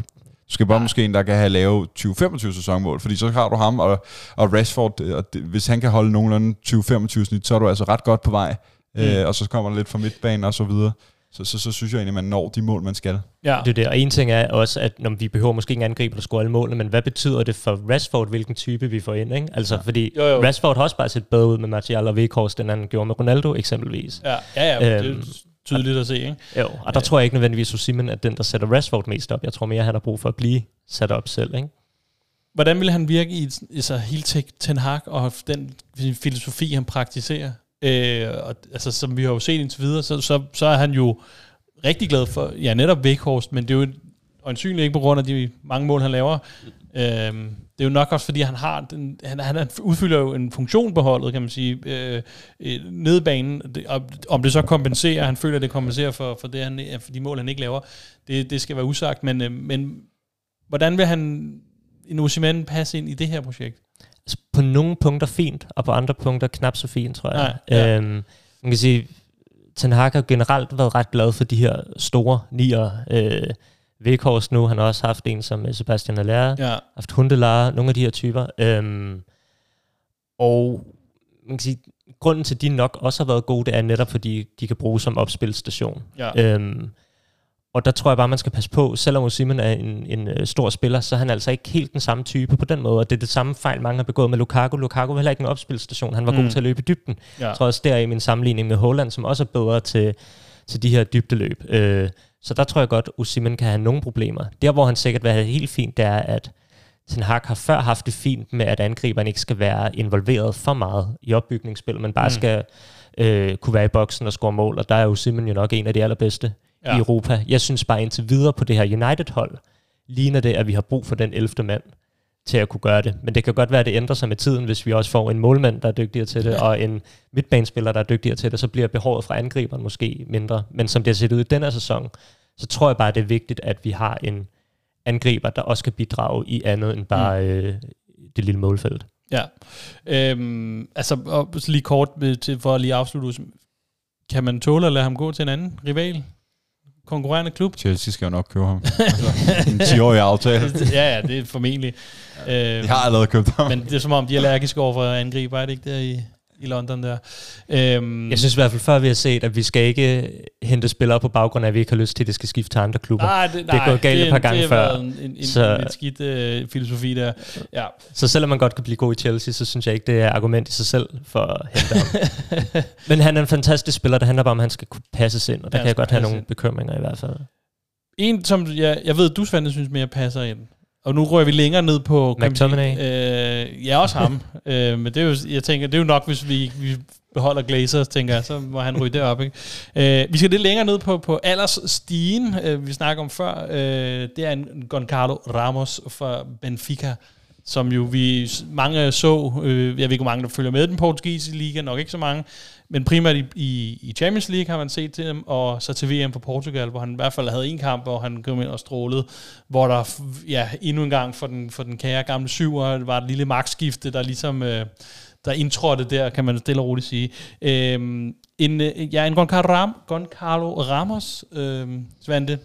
Skal bare Nej. måske en, der kan have lave 20-25 sæsonmål, fordi så har du ham og, og Rashford, øh, og det, hvis han kan holde nogenlunde 20-25 snit, så er du altså ret godt på vej. Mm. Øh, og så kommer der lidt fra midtbanen og så videre. Så, så, så synes jeg egentlig, at man når de mål, man skal. Ja. Det er det. Og en ting er også, at når vi behøver måske ikke en angriber, der scorer alle målene, men hvad betyder det for Rashford, hvilken type vi får ind? Ikke? Altså, ja. fordi Jo, jo. Rashford har også bare set bedre ud med Martial og Weghorst, end han gjorde med Ronaldo eksempelvis. Ja, ja, ja det Øhm, jo tydeligt at se, ikke? Jo, og der tror jeg ikke nødvendigvis, at Simon er den, der sætter Rashford mest op. Jeg tror mere, han har brug for at blive sat op selv. Ikke? Hvordan vil han virke i, i så hele Ten- Hag og den filosofi, han praktiserer? Øh, og, altså, som vi har jo set indtil videre, så, så, så er han jo rigtig glad for, ja, netop Weghorst, men det er jo øjensynligt ikke på grund af de mange mål, han laver. Øhm, det er jo nok også, fordi han har den, han, han udfylder jo en funktion på holdet, kan man sige, øh, nede banen. Og, om det så kompenserer, han føler, det kompenserer for, for, det, han, for de mål, han ikke laver, det, det skal være usagt. Men, øh, men hvordan vil han en Osimhen passe ind i det her projekt? Altså, på nogle punkter fint, og på andre punkter knap så fint, tror jeg. Nej, ja. øhm, man kan sige, Ten Hag har generelt været ret glad for de her store nier. Øh, Weghorst nu, han har også haft en som øh, Sebastian Allaire, Ja. haft Hundelar, nogle af de her typer. Øhm, og man kan sige, grunden til, at de nok også har været gode, det er netop, fordi de kan bruges som opspilstation. Ja. Øhm, og der tror jeg bare, man skal passe på, selvom Osimhen er en, en øh, stor spiller, så er han altså ikke helt den samme type på den måde. Og det er det samme fejl, mange har begået med Lukaku. Lukaku var heller ikke en opspilstation. Han var mm. God til at løbe i dybden. Ja. Jeg tror også, der er i min sammenligning med Holland, som også er bedre til, til de her dybdeløb. Øh, så der tror jeg godt, Osimhen kan have nogle problemer. Der, hvor han sikkert vil have det helt fint, det er, at Ten Hag har før haft det fint med, at angriberen ikke skal være involveret for meget i opbygningsspil, men bare Mm. skal øh, kunne være i boksen og score mål, og der er Osimhen jo nok en af de allerbedste ja. i Europa. Jeg synes bare indtil videre på det her United-hold, ligner det, at vi har brug for den 11. mand til at kunne gøre det. Men det kan godt være, at det ændrer sig med tiden, hvis vi også får en målmand, der er dygtigere til det, Ja. og en midtbanespiller, der er dygtigere til det, så bliver behovet fra angriberen måske mindre. Men som det har set ud i den her sæson, så tror jeg bare, det er vigtigt, at vi har en angriber, der også kan bidrage i andet end bare øh, det lille målfelt. Ja. Øhm, altså, og lige kort med, til, for at lige afslutte, kan man tåle at lade ham gå til en anden rival? Konkurrerende klub? Chelsea skal jo nok købe ham. altså, en 10-årig aftale. *laughs* ja, ja, det er formentlig. Øh, De har allerede købt ham. men det er som om, de er allergiske over for angriber, er det ikke der i, i London der? Øhm, Jeg synes i hvert fald før, vi har set, at vi skal ikke hente spillere på baggrund af, at vi ikke har lyst til, at det skal skifte til andre klubber. nej, det, det er gået galt et par gange det før. en, en, Så- en skidt øh, filosofi der. Ja. Så selvom man godt kan blive god i Chelsea, så synes jeg ikke, det er argument i sig selv for at hente ham. *laughs* Men han er en fantastisk spiller, det handler bare om, at han skal kunne passes ind, og der Ja, kan jeg godt have nogle ind. bekymringer i hvert fald. En, som jeg, jeg ved, du Svante synes mere passer ind. Og nu rører vi længere ned på... McTominay. Øh, ja, også ham. *laughs* øh, men det er jo, jeg tænker, det er jo nok, hvis vi, vi beholder Glazer, tænker jeg, så må han ryge derop. Ikke? Øh, vi skal lidt længere ned på, på aldersstigen, øh, vi snakker om før. Øh, det er en Goncalo Ramos fra Benfica, som jo vi mange så, øh, jeg ved ikke, hvor mange der følger med den portugisiske liga, nok ikke så mange, men primært i, i, i Champions League har man set til dem, og så til VM for Portugal, hvor han i hvert fald havde en kamp, hvor han kom ind og strålede, hvor der ja, endnu en gang for den, for den kære gamle syver var et lille magtskifte, der ligesom øh, der indtrådte der, kan man stille og roligt sige. Øhm, en, øh, ja, en Goncalo, Ram, Goncalo Ramos, øhm, Svante,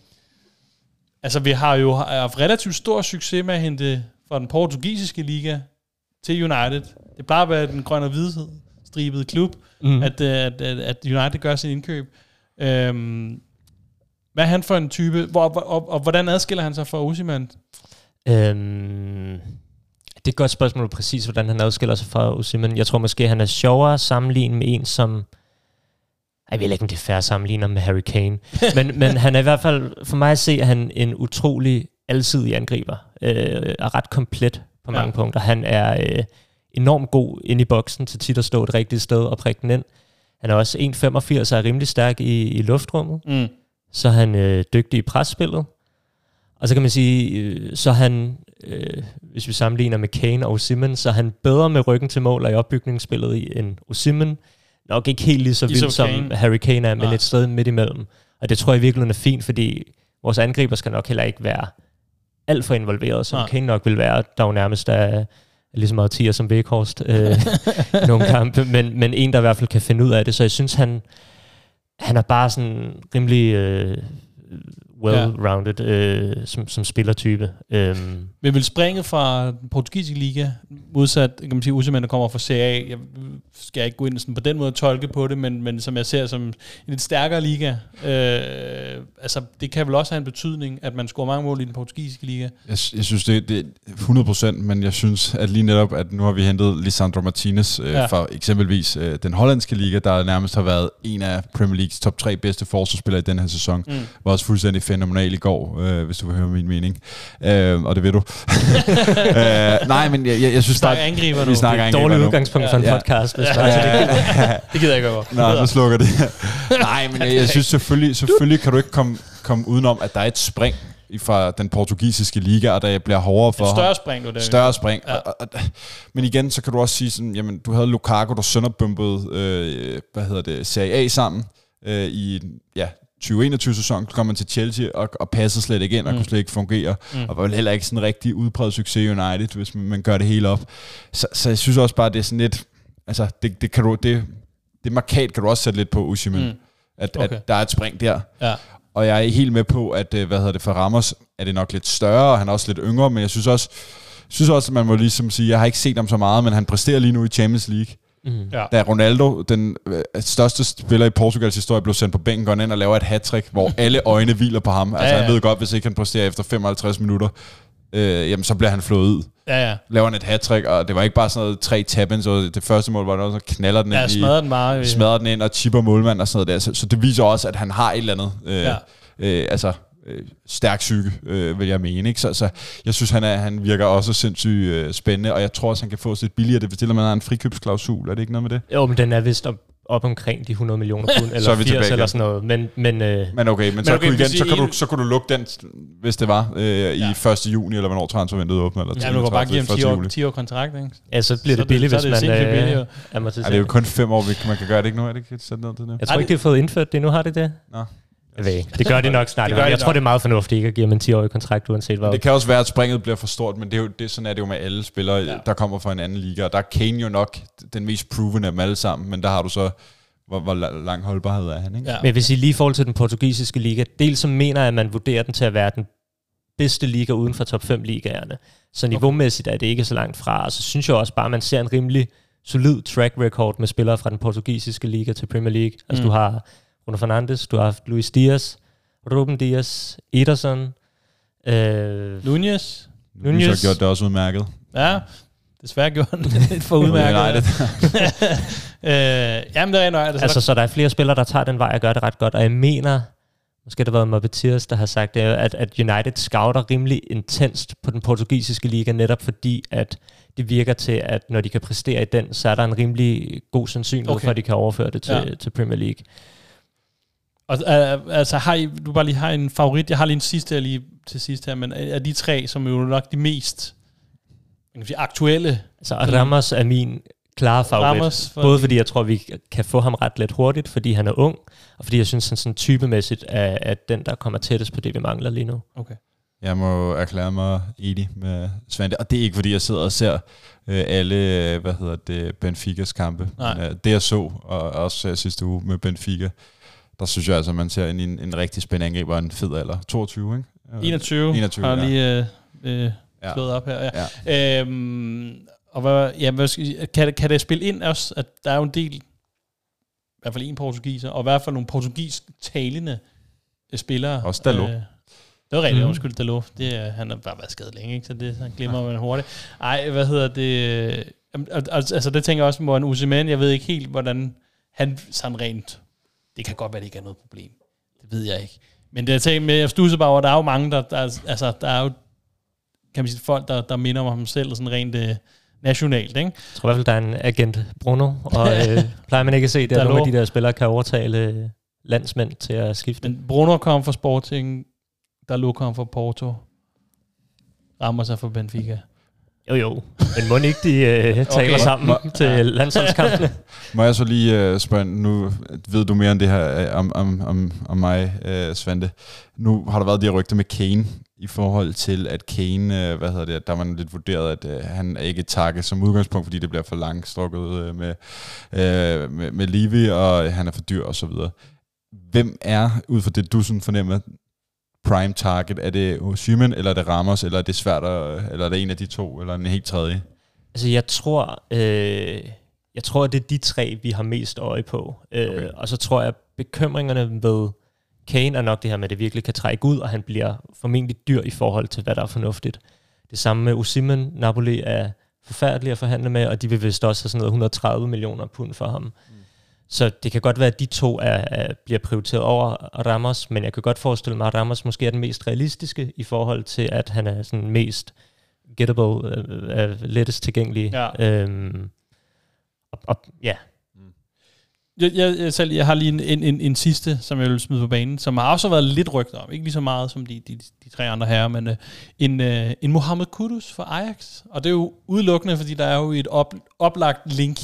altså vi har jo haft relativt stor succes med at hente fra den portugisiske liga til United. Det plejer at være den grønne og hvide stribede klub, Mm. at, øh, at, at, at United gør sin indkøb. Øhm, hvad er han for en type, hvor, og, og, og hvordan adskiller han sig fra Osimhen? Øhm, det er et godt spørgsmål præcis, hvordan han adskiller sig fra Osimhen. Jeg tror måske, han er sjovere at sammenligne med en, som... Jeg ved ikke, om det er fair at sammenligne ham med Harry Kane. *laughs* men, men han er i hvert fald, for mig at se, at han en utrolig alsidig angriber. Øh, er ret komplet på mange Ja. punkter. Han er øh, enormt god inde i boksen til tit at stå et rigtigt sted og prikke den ind. Han er også 1,85 og er rimelig stærk i, i luftrummet Mm. så er han øh, dygtig i presspillet. Og så kan man sige, øh, så han øh, hvis vi sammenligner med Kane og Osimhen, så er han bedre med ryggen til mål og i opbygningsspillet i end Osimhen. Nok ikke helt lige så Ligesom vild som Kane. Harry Kane er, men Nej. et sted midt imellem. Og det tror jeg virkelig er fint, fordi vores angriber skal nok heller ikke være alt for involveret, som Nej. Kane nok vil være. Der er jo nærmest er, lige så meget tier som Weghorst øh, i *laughs* nogle kampe, men, men en, der i hvert fald kan finde ud af det. Så jeg synes, han, han er bare sådan rimelig øh, well-rounded øh, som, som spillertype. Øhm, Men vil springet fra den portugisiske liga, modsat, kan man sige, Usman, der kommer fra Serie A, jeg skal ikke gå ind sådan på den måde og tolke på det, men, men som jeg ser som en lidt stærkere liga, øh, altså det kan vel også have en betydning, at man scorer mange mål i den portugisiske liga. Jeg, jeg synes, det, det er 100%, men jeg synes, at lige netop, at nu har vi hentet Lisandro Martinez øh, Ja. ja. fra eksempelvis øh, den hollandske liga, der nærmest har været en af Premier Leagues top tre bedste forsvarsspillere i den her sæson. Mm. Var også fuldstændig fænomenal i går, øh, hvis du vil høre min mening. Øh, og det ved du. *laughs* øh, nej, men jeg, jeg, jeg synes Snakker angriber nu. Vi snakker angriber dårlig nu. udgangspunkt for en Ja. podcast, hvis Ja. ja. Det gider jeg ikke over. Nå, så slukker det. *laughs* Nej, men jeg, jeg synes selvfølgelig, selvfølgelig kan du ikke komme, komme udenom, at der er et spring i- fra den portugisiske liga, og der bliver hårdere for Et ham. større spring, du der. Større spring. Ja. Ja. Og, og, men igen, så kan du også sige sådan, jamen, du havde Lukaku, der sønderbumpede, øh, hvad hedder det, Serie A sammen øh, i ja, 2021-sæson, så kom man til Chelsea og, og passede slet ikke ind og Mm. kunne slet ikke fungere. Mm. Og var vel heller ikke sådan en rigtig udpræget succes i United, hvis man, gør det hele op. Så, så jeg synes også bare, det er sådan lidt, altså det, det kan du, det, det markat kan du også sætte lidt på Usimen, Mm. mm. at, Okay. at der er et spring der. Ja. Og jeg er helt med på, at øh, hvad hedder det, for Ramos er det nok lidt større, og han er også lidt yngre, men jeg synes også, synes også, at man må ligesom sige, jeg har ikke set ham så meget, men han præsterer lige nu i Champions League. Mm. Ja. Da Ronaldo, den øh, største spiller i Portugals historie, blev sendt på bænken, går han ind og laver et hat hvor *laughs* alle øjne hviler på ham. Altså Ja, ja. han ved godt, hvis ikke han præsterer efter 55 minutter, øh, jamen så bliver han flået ud. Ja, ja. Laver han et hat og det var ikke bare sådan noget tre tap og det første mål var noget, så knaller den Ja, ind i, smadrer den bare. øh, smadrer den ind og chipper målmand og sådan noget der. Så, så det viser også, at han har et eller andet, øh, ja. øh, altså øh, stærk psyke, øh, vil jeg mene. Ikke? Så, så jeg synes, han, er, han virker også sindssygt øh, spændende, og jeg tror også, han kan få sig lidt billigere. Det bestiller man har en frikøbsklausul, er det ikke noget med det? Jo, men den er vist op, op omkring de 100 millioner pund, *laughs* Så er eller vi 80 tilbage eller sådan noget. Men, men øh, Men okay, men, men så, okay, kunne igen, så, I- kan du, så kunne du lukke den, hvis det var, øh, i Ja. 1. juni, eller hvornår transfervinduet åbner. Eller Ja, du kan bare give ham 10 1. år, juli. 10 år kontrakt, ikke? ja, så bliver Så det billigt, så er hvis man øh, billigt, er til Ja, det er jo kun fem år, vi, man kan gøre det ikke nu, er det ikke ned til det? Jeg tror ikke, de har fået indført det. Nu har det det. Nå. Jeg ved ikke. Det gør de nok snart. Det gør de jeg tror, nok. det er meget fornuftigt ikke at give ham en 10-årig kontrakt, uanset hvad. Det kan også være, at springet bliver for stort, men det er jo, det, sådan er det jo med alle spillere, Ja. der kommer fra en anden liga. Og der er Kane jo nok den mest proven af dem alle sammen, men der har du så, hvor, hvor la- lang holdbarhed er han, ikke? Ja. Men hvis I lige i forhold til den portugisiske liga, dels så mener jeg, at man vurderer den til at være den bedste liga uden for top 5 ligaerne. Så niveaumæssigt er det ikke så langt fra. Og så synes jeg også bare, at man ser en rimelig solid track record med spillere fra den portugisiske liga til Premier League. Altså Mm. du har Bruno Fernandes, du har haft Luis Diaz, Ruben Diaz, Ederson, øh, Nunez. Nu har Nunez. så gjort det også udmærket. Ja, desværre gjorde han det lidt for udmærket. United. *laughs* øh, jamen, det er nok. Altså, så der er flere spillere, der tager den vej og gør det ret godt. Og jeg mener, måske har det været Mabetias, der har sagt det, at, at United scouter rimelig intenst på den portugisiske liga, netop fordi, at det virker til, at når de kan præstere i den, så er der en rimelig god sandsynlighed Okay. for, at de kan overføre det til, ja. til Premier League. Og, øh, altså, har I, du bare lige har en favorit. Jeg har lige en sidste her lige til sidst her, men er de tre, som er jo nok de mest man kan sige, aktuelle Så Ramos er min klare favorit. Ramos, for- Både fordi jeg tror, vi kan få ham ret let hurtigt, fordi han er ung, og fordi jeg synes, han sådan typemæssigt er, er den, der kommer tættest på det, vi mangler lige nu. Okay. Jeg må erklære mig enig med Svante, og det er ikke fordi, jeg sidder og ser øh, alle, øh, hvad hedder det, Benficas kampe. Nej. Men, øh, det jeg så, og også øh, sidste uge med Benfica, der synes jeg altså, man ser en, en, en rigtig spændende angreb og en fed alder. 22, ikke? Ja. 21, 21, har ja. lige øh, øh, Ja. slået op her. Ja. Ja. Øhm, og hvad, ja, hvad skal, kan, det- kan det spille ind også, at der er jo en del, i hvert fald en portugiser, og i hvert fald nogle portugisisk talende øh, spillere. Også Dalot. Øh, det var rigtigt, mm. undskyld, Dalot. Det, er- han har bare været skadet længe, ikke? så det så glemmer man hurtigt. Ej, hvad hedder det? Altså, det tænker jeg også, hvor en Usiman, jeg ved ikke helt, hvordan han sådan rent, det kan godt være, det ikke er noget problem. Det ved jeg ikke. Men det jeg tænker med, jeg stusser bare over, der er jo mange, der, der, er- altså, der er jo, kan man sige, folk, der, der minder om ham selv, sådan rent øh, nationalt, ikke? Jeg tror i hvert fald, der er en agent Bruno, og *laughs* øh, plejer man ikke at se, det er Der nogle af de der spillere, kan overtale øh, landsmænd til at skifte. Men Bruno kom fra Sporting, der kom fra Porto. rammer sig for Benfica. Jo, jo. Men må ikke de øh, taler Okay. sammen Må- til landsholdskampene? *laughs* Må jeg så lige uh, spørge, nu ved du mere om det her øh, om, om, om, om mig, uh, Svante. Nu har der været de her rygter med Kane, i forhold til, at Kane, uh, hvad hedder det, der var lidt vurderet, at uh, han er ikke takke som udgangspunkt, fordi det bliver for langstrukket uh, med, uh, med, med Levi, og han er for dyr og så videre. Hvem er, ud fra det du sådan fornemmer, prime target? Er det Osimhen, eller er det Ramos, eller er det svært, at, eller er det en af de to, eller en helt tredje? Altså, jeg tror, øh, jeg tror, det er de tre, vi har mest øje på. Øh, Okay. okay. Og så tror jeg, at bekymringerne ved Kane er nok det her med, at det virkelig kan trække ud, og han bliver formentlig dyr i forhold til, hvad der er fornuftigt. Det samme med Osimhen. Napoli er forfærdelig at forhandle med, og de vil vist også have sådan noget 130 millioner pund for ham. Mm. Så det kan godt være, at de to er, er, bliver prioriteret over Ramos, men jeg kan godt forestille mig, at Ramos måske er den mest realistiske i forhold til, at han er sådan mest gettable, øh, er lettest tilgængelig. Ja. Øhm, og, og, ja, Jeg, jeg, jeg, selv, jeg har lige en, en, en, en sidste, som jeg vil smide på banen, som har også været lidt rygter om. Ikke lige så meget som de, de, de tre andre herrer, men uh, en, uh, en Mohamed Kudus for Ajax. Og det er jo udelukkende, fordi der er jo et op, oplagt link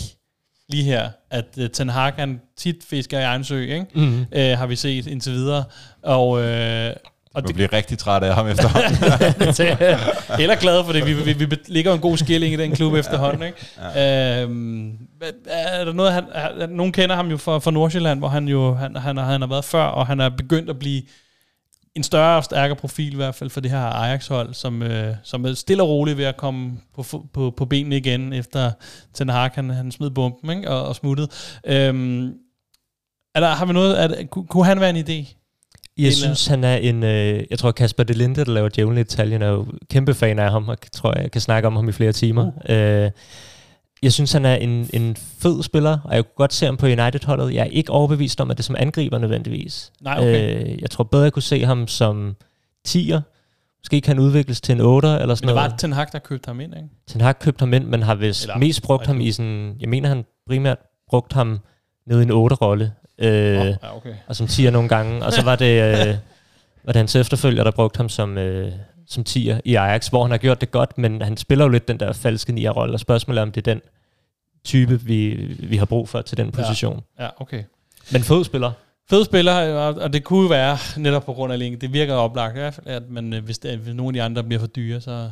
lige her, at uh, Ten Hag han tit fisker i egen sø, ikke? mm. Uh, har vi set indtil videre. Og, uh, og det, bliver rigtig træt af ham efterhånden. *laughs* eller glad for det. Vi, vi, vi ligger en god skilling i den klub efterhånden. Ikke? Ja. Øhm, er der noget, han, er, nogen kender ham jo fra, fra Nordsjælland, hvor han jo han, han, han har været før, og han er begyndt at blive en større og stærkere profil i hvert fald for det her Ajax-hold, som, øh, som er stille og roligt ved at komme på, på, på benene igen, efter Ten Hag han, han smed bomben ikke? Og, og smuttede. Øhm, er der, har vi noget, der, kunne, kunne han være en idé? Jeg En, synes, han er en... Øh, jeg tror, Kasper De Linde, der laver Djævlen Italien, er jo kæmpe fan af ham, og jeg tror, jeg kan snakke om ham i flere timer. Uh. Øh, jeg synes, han er en, en fed spiller, og jeg kunne godt se ham på United-holdet. Jeg er ikke overbevist om, at det er som angriber nødvendigvis. Nej, okay. Øh, jeg tror bedre, jeg kunne se ham som 10'er. Måske kan han udvikles til en 8'er eller sådan Men det noget. var Ten Hag, der købte ham ind, ikke? Ten Hag købte ham ind, men har vist Eller- mest brugt ham i sådan... Jeg mener, han primært brugt ham nede i en 8-rolle. Øh, Oh, ja, okay. og som 10'er nogle gange. Og så var det, øh, *laughs* var det hans efterfølger, der brugte ham som, øh, som 10'er i Ajax, hvor han har gjort det godt, men han spiller jo lidt den der falske 9'er-rolle, og spørgsmålet er, om det er den type, vi, vi har brug for til den position. Ja, okay. Men fed spiller. Fed spiller, og- det kunne være netop på grund af link. Det virker oplagt i hvert fald, at man, øh, hvis, det, hvis nogle af de andre bliver for dyre, så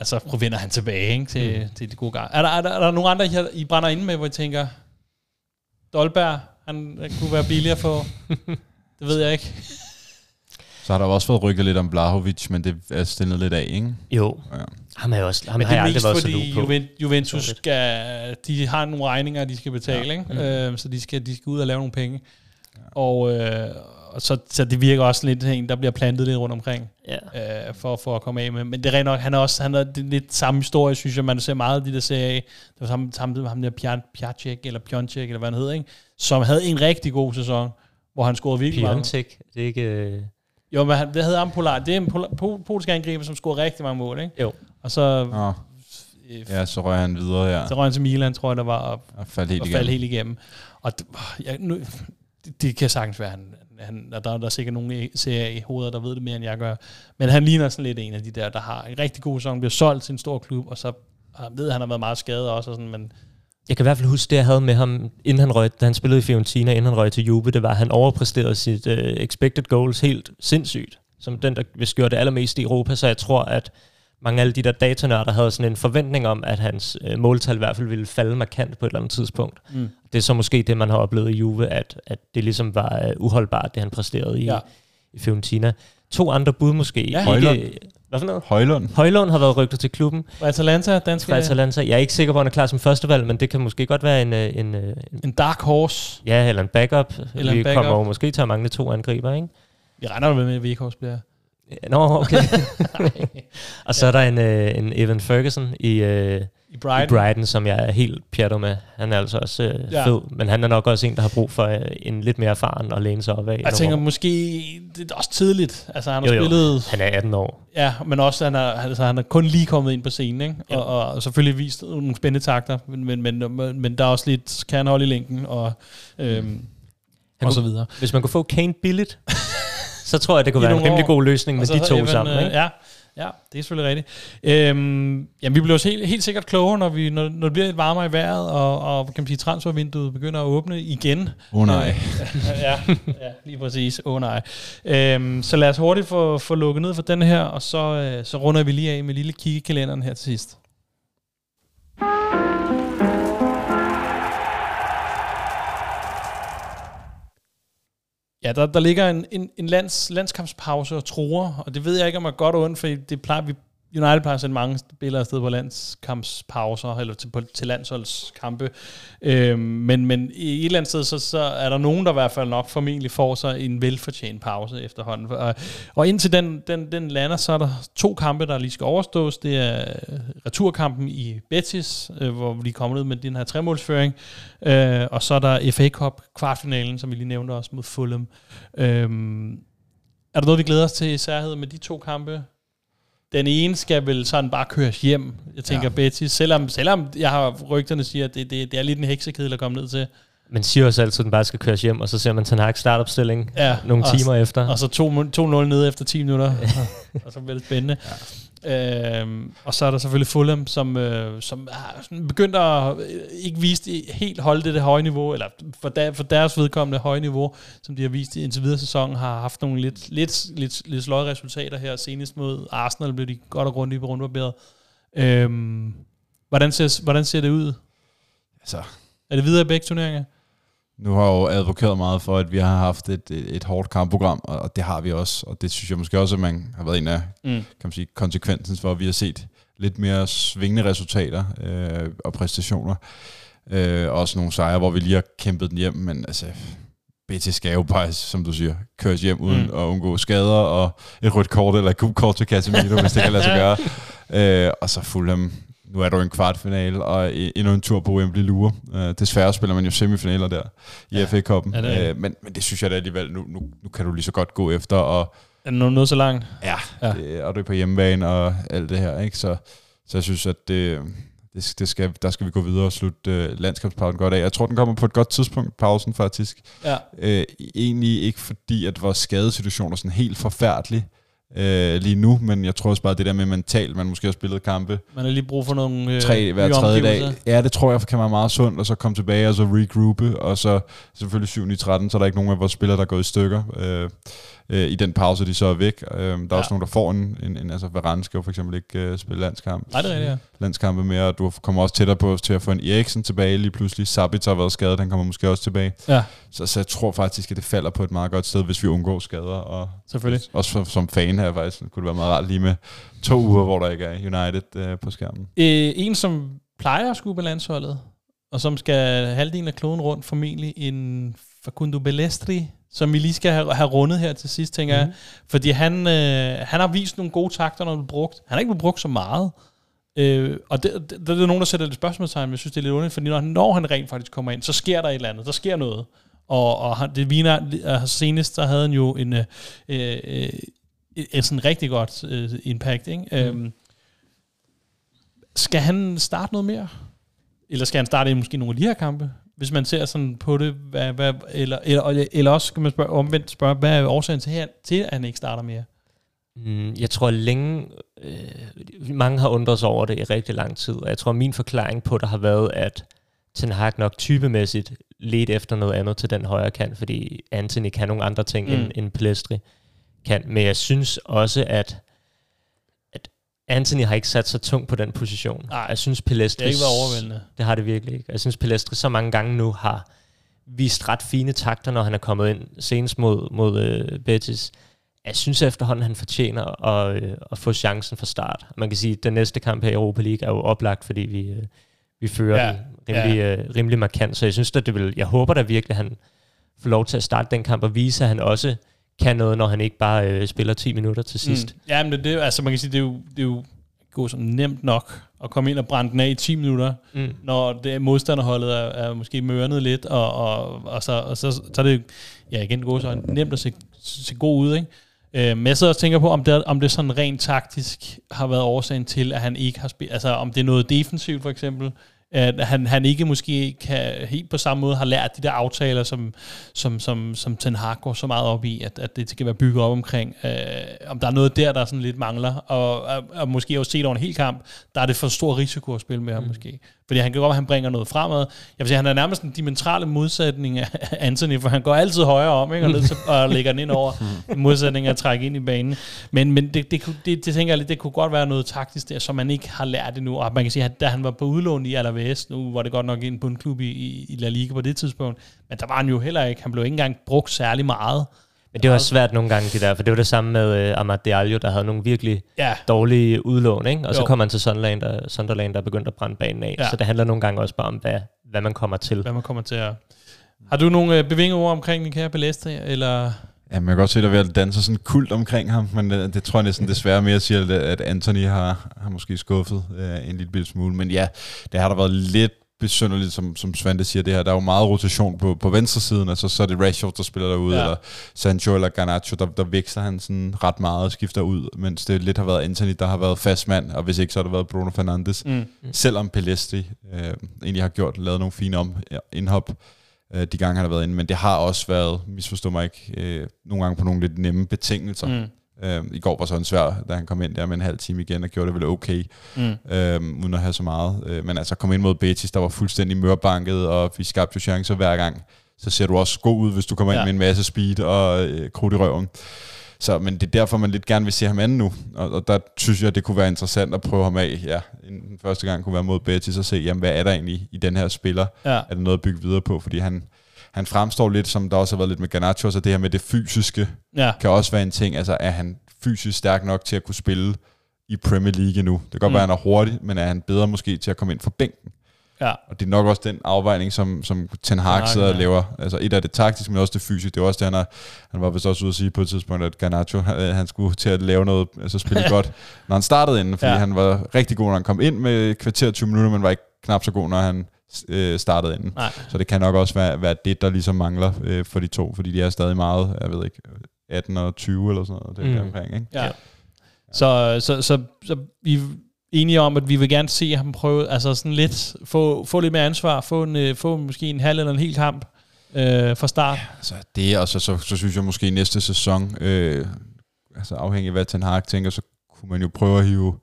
altså, vinder han tilbage ikke, til, mm. til de gode gange. Er der, er, der, er der nogle andre, I- I brænder ind med, hvor I tænker, Dolberg, han øh, kunne være billigere for? *laughs* det ved jeg ikke. Så har der jo også fået rykket lidt om Blahovic, men det er stillet lidt af, ikke? Jo, Ja. ham, er også, ham Men har det jeg er aldrig mest været så fordi lun på. Juven- Juventus skal, de har nogle regninger, de skal betale, ja. Mm. ikke? Øh, så de skal, de skal ud og lave nogle penge. Og, øh, og så, så det virker også lidt en, der bliver plantet lidt rundt omkring. Ja. øh, for, for at komme af med. Men det er rent nok, han er også han er det er lidt samme historie, synes jeg, man ser meget af de der serier af. Det var sammen, sammen med ham der Pian- Piatek, eller Piontek, eller hvad han hed, ikke? som havde en rigtig god sæson, hvor han scorede virkelig meget. Piontek, det er ikke... Øh, Jo, men han, det hedder ham Polar. Det er en polar, po, polsk angriber, som scorede rigtig mange mål, ikke? Jo. Og så, Nå, øh, ja, så rører han videre her. så røg han til Milan, tror jeg, der var, og, Og faldt helt og igennem. faldt helt igennem. Og jeg, nu, det, det kan sagtens være, han, han, der, der er sikkert nogen i serier i hovedet, der ved det mere, end jeg gør. Men han ligner sådan lidt en af de der, der har en rigtig god sæson, bliver solgt til en stor klub, og så jeg ved, at han har været meget skadet også, og sådan, men Jeg kan i hvert fald huske det, jeg havde med ham, inden han røg, da han spillede i Fiorentina, inden han røg til Juve, det var, at han overpræsterede sit uh, expected goals helt sindssygt, som den, der hvis gjorde det allermest i Europa, så jeg tror, at mange af de der datanørder havde sådan en forventning om, at hans uh, måltal i hvert fald ville falde markant på et eller andet tidspunkt. Mm. Det er så måske det, man har oplevet i Juve, at, at det ligesom var uh, uholdbart, det han præsterede i, Ja. ja. i Fiorentina. To andre bud måske. Ja. Højlund. Ikke, hvad for noget? Højlund. Højlund har været rygtet til klubben og Atalanta, danske, fra Atalanta. Jeg er ikke sikker på, at han er klar som førstevalg, men det kan måske godt være en, øh, en, øh, en en dark horse. ja, eller en backup. Eller Vi en backup. kommer jo måske til at mangle to angriber, ikke? Vi regner jo med, at Vikhorst bliver. Nå, okay. *laughs* og så er der en, øh, en Evan Ferguson i, I i Brighton. Brighton, som jeg er helt pjattet med. Han er altså også øh, Ja. fed, men han er nok også en, der har brug for øh, en lidt mere erfaren og læne sig op af. Jeg tænker måske, det er også tidligt. Altså, han har Jo, jo. spillet... Han er 18 år. Ja, men også, han er, altså, han er kun lige kommet ind på scenen, ikke? Ja. Og, og, selvfølgelig vist nogle spændende takter, men, men, men, men, men der er også lidt, kan han holde i længden, og, øhm, Han og så kunne, videre. hvis man kunne få Kane billigt, så tror jeg, det kunne *laughs* være en rimelig år. god løsning med så de to Evan, sammen. øh, Ikke? Ja, Ja, det er selvfølgelig rigtigt. Øhm, jamen, vi bliver også helt, helt sikkert klogere, når, vi, når, når det bliver lidt varmere i vejret, og, og kan man sige, transfervinduet begynder at åbne igen. Åh oh, nej. ja, ja, lige præcis. Åh oh, nej. Øhm, så lad os hurtigt få, få lukket ned for den her, og så, øh, så runder vi lige af med lille kiggekalenderen her til sidst. Ja, der, der ligger en, en, en lands, landskampspause og tror, og det ved jeg ikke, om er godt og ondt, for det plejer, vi United plejer at sende mange spillere afsted på landskampspauser, eller til, på, til landsholdskampe. Øhm, men, men i et eller andet sted, så, så er der nogen, der i hvert fald nok formentlig får sig en velfortjent pause efterhånden. Og, og indtil den, den, den lander, så er der to kampe, der lige skal overstås. Det er returkampen i Betis, øh, hvor vi kommer kommet ud med den her tremålsføring. Øh, og så er der FA Cup kvartfinalen, som vi lige nævnte også mod Fulham. Øh, er der noget, vi glæder os til i særhed med de to kampe? Den ene skal vel sådan bare køres hjem. Jeg tænker ja. Betty, selvom, selvom jeg har rygterne siger, at det, det, det er lidt en heksekedel at komme ned til. Man siger også altid, at den bare skal køres hjem, og så ser man Ten Hag startopstilling ja, nogle og, timer efter. Og så 2-0 ned efter 10 minutter, og, *laughs* og så bliver det spændende. Ja. Øhm, og så er der selvfølgelig Fulham, som, øh, som er begyndt at øh, ikke vise helt holde det, det høje niveau, eller for, der, for deres vedkommende høje niveau, som de har vist indtil videre sæsonen, har haft nogle lidt, lidt, lidt, lidt sløje resultater her. Senest mod Arsenal blev de godt og grundigt på rundbarberet. Øhm, hvordan, ser, hvordan ser det ud? Altså, er det videre i begge turneringer? Nu har jeg jo advokeret meget for, at vi har haft et, et, et hårdt kampprogram, og det har vi også. Og det synes jeg måske også, at man har været en af mm. kan man sige, konsekvensen for, at vi har set lidt mere svingende resultater øh, og præstationer. Øh, også nogle sejre, hvor vi lige har kæmpet den hjem, men altså, BT skal jo bare, som du siger, køres hjem uden mm. at undgå skader, og et rødt kort eller et gult kort til Casemiro, hvis det kan lade sig *laughs* gøre. Øh, og så Fulham, nu er der jo en kvartfinale, og endnu en tur på Wembley Lure. Uh, desværre spiller man jo semifinaler der i ja. FA-koppen. Ja, uh, men, men det synes jeg da alligevel, nu, nu, nu kan du lige så godt gå efter. Og, er det noget så langt? Ja, ja. Det, og du er på hjemmebane og alt det her. Ikke? Så, så jeg synes, at det, det, det skal, der skal vi gå videre og slutte uh, landskabspausen godt af. Jeg tror, den kommer på et godt tidspunkt, pausen faktisk. Ja. Uh, egentlig ikke fordi, at vores skadesituation er sådan helt forfærdelig, øh, lige nu, men jeg tror også bare, det der med mentalt, man måske har spillet kampe. Man har lige brug for nogle øh, Tre hver tredje dag. Ja, det tror jeg kan være meget sundt, og så komme tilbage og så regroupe, og så selvfølgelig 7 i 13, så er der ikke nogen af vores spillere, der er gået i stykker. Øh, øh, i den pause, de så er væk. Øh, der er ja. også nogen, der får en, en, en altså Varane skal jo for eksempel ikke øh, spille landskamp. Nej, det er det, ja. Landskampe mere, og du kommer også tættere på til at få en Eriksen tilbage lige pludselig. Sabitzer har været skadet, han kommer måske også tilbage. Ja. Så, så jeg tror faktisk, at det falder på et meget godt sted, hvis vi undgår skader. Og Selvfølgelig. Også som, som fan her faktisk, kunne det være meget rart lige med to uger, hvor der ikke er United øh, på skærmen. Øh, en, som plejer at skubbe landsholdet, og som skal halvdelen af kloden rundt, formentlig en Facundo Bellestri, som vi lige skal have, have rundet her til sidst, tænker mm. jeg. Mhm. Fordi han, øh, han har vist nogle gode takter, når han er brugt. Han har ikke blevet brugt så meget. Øh, og det, det, der er nogen, der sætter lidt spørgsmålstegn, men jeg synes, det er lidt underligt, fordi når, når han rent faktisk kommer ind, så sker der et eller andet. Der sker noget. Og, og han, det viner, altså senest, der havde han jo en, øh, øh, en sådan rigtig godt øh, impact. Ikke? Mm. Øh, skal han starte noget mere? Eller skal han starte i måske nogle af de her kampe? Hvis man ser sådan på det, hvad, hvad, eller, eller, eller også skal man spørge, omvendt spørge, hvad er årsagen til, her, til, at han ikke starter mere? Mm, jeg tror længe, øh, mange har undret sig over det i rigtig lang tid, og jeg tror min forklaring på det har været, at Ten Hag nok typemæssigt let efter noget andet til den højre kant, fordi Anthony kan nogle andre ting, mm. end, end Pelestri kan. Men jeg synes også, at Anthony har ikke sat sig tungt på den position. Nej, jeg synes Pelestri... Det ikke været overvældende. Det har det virkelig ikke. Jeg synes Pelestri så mange gange nu har vist ret fine takter, når han er kommet ind senest mod, mod uh, Betis. Jeg synes efterhånden, han fortjener at, uh, at få chancen fra start. Man kan sige, at den næste kamp her i Europa League er jo oplagt, fordi vi, uh, vi fører ja, rimelig, ja. uh, rimelig markant. Så jeg synes, at det vil, jeg håber da virkelig, at han får lov til at starte den kamp og vise, at han også kan noget, når han ikke bare øh, spiller 10 minutter til sidst. Mm. Ja, men det, det, altså man kan sige, det er jo, det er jo gå som nemt nok at komme ind og brænde den af i 10 minutter, mm. når det modstanderholdet er, er måske mørnet lidt, og, og, og, så, og så, så er det ja, igen gå så nemt at se, se god ud, ikke? Øh, men jeg sidder og tænker på, om det, om det sådan rent taktisk har været årsagen til, at han ikke har spillet, altså om det er noget defensivt for eksempel, at han, han ikke måske kan helt på samme måde har lært de der aftaler, som, som, som, som Ten Hag går så meget op i, at, at det skal være bygget op omkring. Øh, om der er noget der, der sådan lidt mangler, og, og, og måske også set over en hel kamp, der er det for stor risiko at spille med ham mm. måske. Fordi han kan godt at han bringer noget fremad. Jeg vil sige, han er nærmest en dimensionale modsætning af Anthony, for han går altid højere om, ikke? Og, ned til, og lægger den ind over modsætning af at trække ind i banen. Men, men det, det, det, det, tænker jeg lidt, det kunne godt være noget taktisk der, som man ikke har lært endnu. Og man kan sige, at da han var på udlån i Alaves, nu var det godt nok en bundklub i, i La Liga på det tidspunkt, men der var han jo heller ikke, han blev ikke engang brugt særlig meget. Men det var svært nogle gange, det der, for det var det samme med uh, Amad Diallo, der havde nogle virkelig ja. dårlige udlån, ikke? og jo. så kom han til Sunderland, der, Sunderland, der begyndte at brænde banen af. Ja. Så det handler nogle gange også bare om, hvad, hvad man kommer til. Hvad man kommer til at... Har du nogle øh, bevingede ord omkring kære Balestri, eller... Ja, man kan godt se, at der er ved at danse sådan kult omkring ham, men det, øh, det tror jeg næsten desværre mere siger, at Anthony har, har måske skuffet uh, en lille smule. Men ja, det har der været lidt besynderligt, som, som Svante siger det her. Der er jo meget rotation på, på venstre siden, altså så er det Rashford, der spiller derude, ja. eller Sancho eller Garnacho, der, der vækster han sådan ret meget og skifter ud, mens det lidt har været Anthony, der har været fast mand, og hvis ikke, så har det været Bruno Fernandes. Mm. Selvom Pelestri øh, egentlig har gjort, lavet nogle fine om, indhop, øh, de gange han har været inde, men det har også været, misforstå mig ikke, øh, nogle gange på nogle lidt nemme betingelser. Mm. Øh, I går var så en svær, da han kom ind der med en halv time igen, og gjorde det vel okay, mm. øh, uden at have så meget. Øh, men altså kom ind mod Betis, der var fuldstændig mørbanket, og vi skabte jo chancer hver gang. Så ser du også god ud, hvis du kommer ja. ind med en masse speed og øh, krudt i røven. Så, men det er derfor, man lidt gerne vil se ham anden nu. Og, og der synes jeg, det kunne være interessant at prøve ham af. Ja, den første gang kunne være mod Betis og se, jamen, hvad er der egentlig i den her spiller? Ja. Er der noget at bygge videre på? Fordi han, han fremstår lidt, som der også har været lidt med Garnacho, så det her med det fysiske ja. kan også være en ting. Altså, er han fysisk stærk nok til at kunne spille i Premier League nu? Det kan godt mm. være, at han er hurtig, men er han bedre måske til at komme ind fra bænken? Ja. Og det er nok også den afvejning, som, som Ten Hag sidder og laver. Altså et af det taktiske, men også det fysiske. Det er også det, han, har, han var vist også ude at sige på et tidspunkt, at Garnacho, han, han skulle til at lave noget, altså spille *laughs* godt, når han startede inden, fordi ja. han var rigtig god, når han kom ind med kvarter 20 minutter, men var ikke knap så god, når han øh, startede inden. Nej. Så det kan nok også være, være det, der ligesom mangler øh, for de to, fordi de er stadig meget, jeg ved ikke, 18 og 20 eller sådan noget, det mm. omkring, ikke? Ja. ja. Så, så, så, så vi er enige om, at vi vil gerne se ham prøve, altså sådan lidt, få, få lidt mere ansvar, få, en, øh, få måske en halv eller en hel kamp øh, fra start. Ja, altså det, altså, så, så synes jeg måske næste sæson, øh, altså afhængig af hvad Ten Hag tænker, så kunne man jo prøve at hive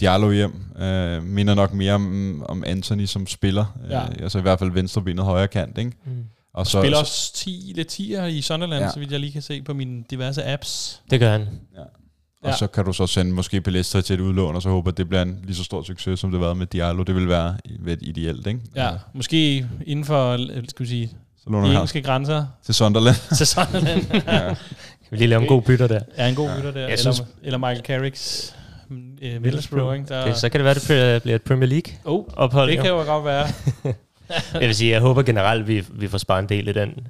Diallo hjem. Øh, minder nok mere om, om Anthony som spiller. Ja. Øh, altså i hvert fald venstrebenet højre kant, ikke? Mm. Og så, spiller også 10, lidt 10'er i Sunderland, ja. så vidt jeg lige kan se på mine diverse apps. Det gør han. Ja. Og ja. så kan du så sende måske Palestra til et udlån, og så håber, at det bliver en lige så stor succes, som det har været med Diallo. Det vil være ideelt, ikke? Ja, ja. måske inden for, skal vi sige, så de engelske her. grænser. Til Sunderland. *laughs* til Sunderland. ja. Kan vi lige lave en god bytter der? Ja, en god ja. bytter der. Jeg eller, synes, eller Michael Carricks uh, Middlesbrough. Ikke? Der... Okay, så kan det være, det bliver et Premier League oh, ophold. Det kan jo godt være. *laughs* jeg vil sige, jeg håber generelt, vi, vi får sparet en del i den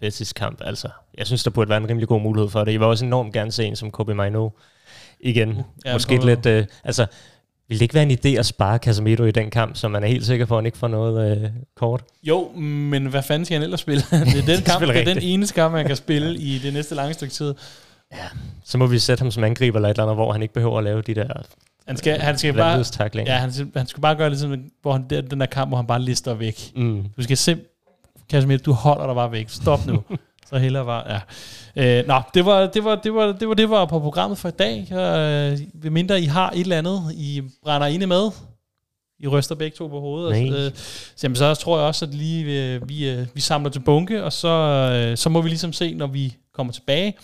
Betis kamp. Altså, jeg synes, der burde være en rimelig god mulighed for det. Jeg vil også enormt gerne se en som Kobe Maino igen. Ja, Måske lidt... Uh, altså, vil det ikke være en idé at spare Casemiro i den kamp, så man er helt sikker på, at han ikke får noget uh, kort? Jo, men hvad fanden skal han ellers spille? *laughs* det er den kamp, det er den eneste kamp, man kan spille i det næste lange stykke tid. Ja, så må vi sætte ham som angriber eller et eller andet, hvor han ikke behøver at lave de der han skal, han skal bare, ja, han, han skal bare gøre det sådan, hvor han, der, den der kamp, hvor han bare lister væk. Mm. Du skal simpelthen, Casemiro, du holder dig bare væk. Stop nu. *laughs* så hellere bare, ja. Øh, nå, det var det, var, det, var, det var det var på programmet for i dag. Øh, mindre I har et eller andet, I brænder inde med. I ryster begge to på hovedet. Nej. Øh, så, jamen, så tror jeg også, at lige, øh, vi, øh, vi samler til bunke, og så, øh, så må vi ligesom se, når vi kommer tilbage,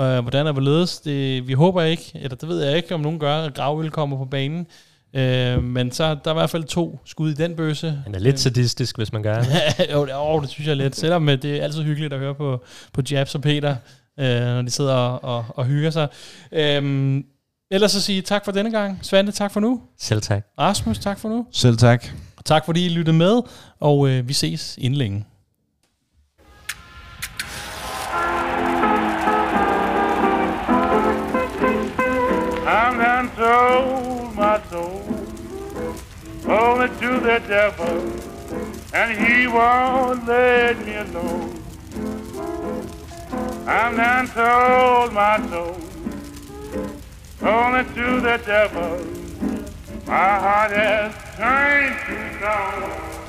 øh, hvordan er hvorledes. Det, vi håber ikke, eller det ved jeg ikke, om nogen gør, at Gravøl kommer på banen. Øh, men så der er i hvert fald to skud i den bøse. Han er lidt sadistisk, hvis man gør det. *laughs* jo, det, oh, det synes jeg lidt. Selvom øh, det er altid hyggeligt at høre på, på Jabs og Peter, øh, når de sidder og, og, og hygger sig. Øh, ellers så sige tak for denne gang. Svante, tak for nu. Selv tak. Rasmus, tak for nu. Selv tak. Tak fordi I lyttede med, og øh, vi ses inden længe. Sold my soul only to the devil, and he won't let me alone. I'm done sold my soul only to the devil, My heart has turned to stone.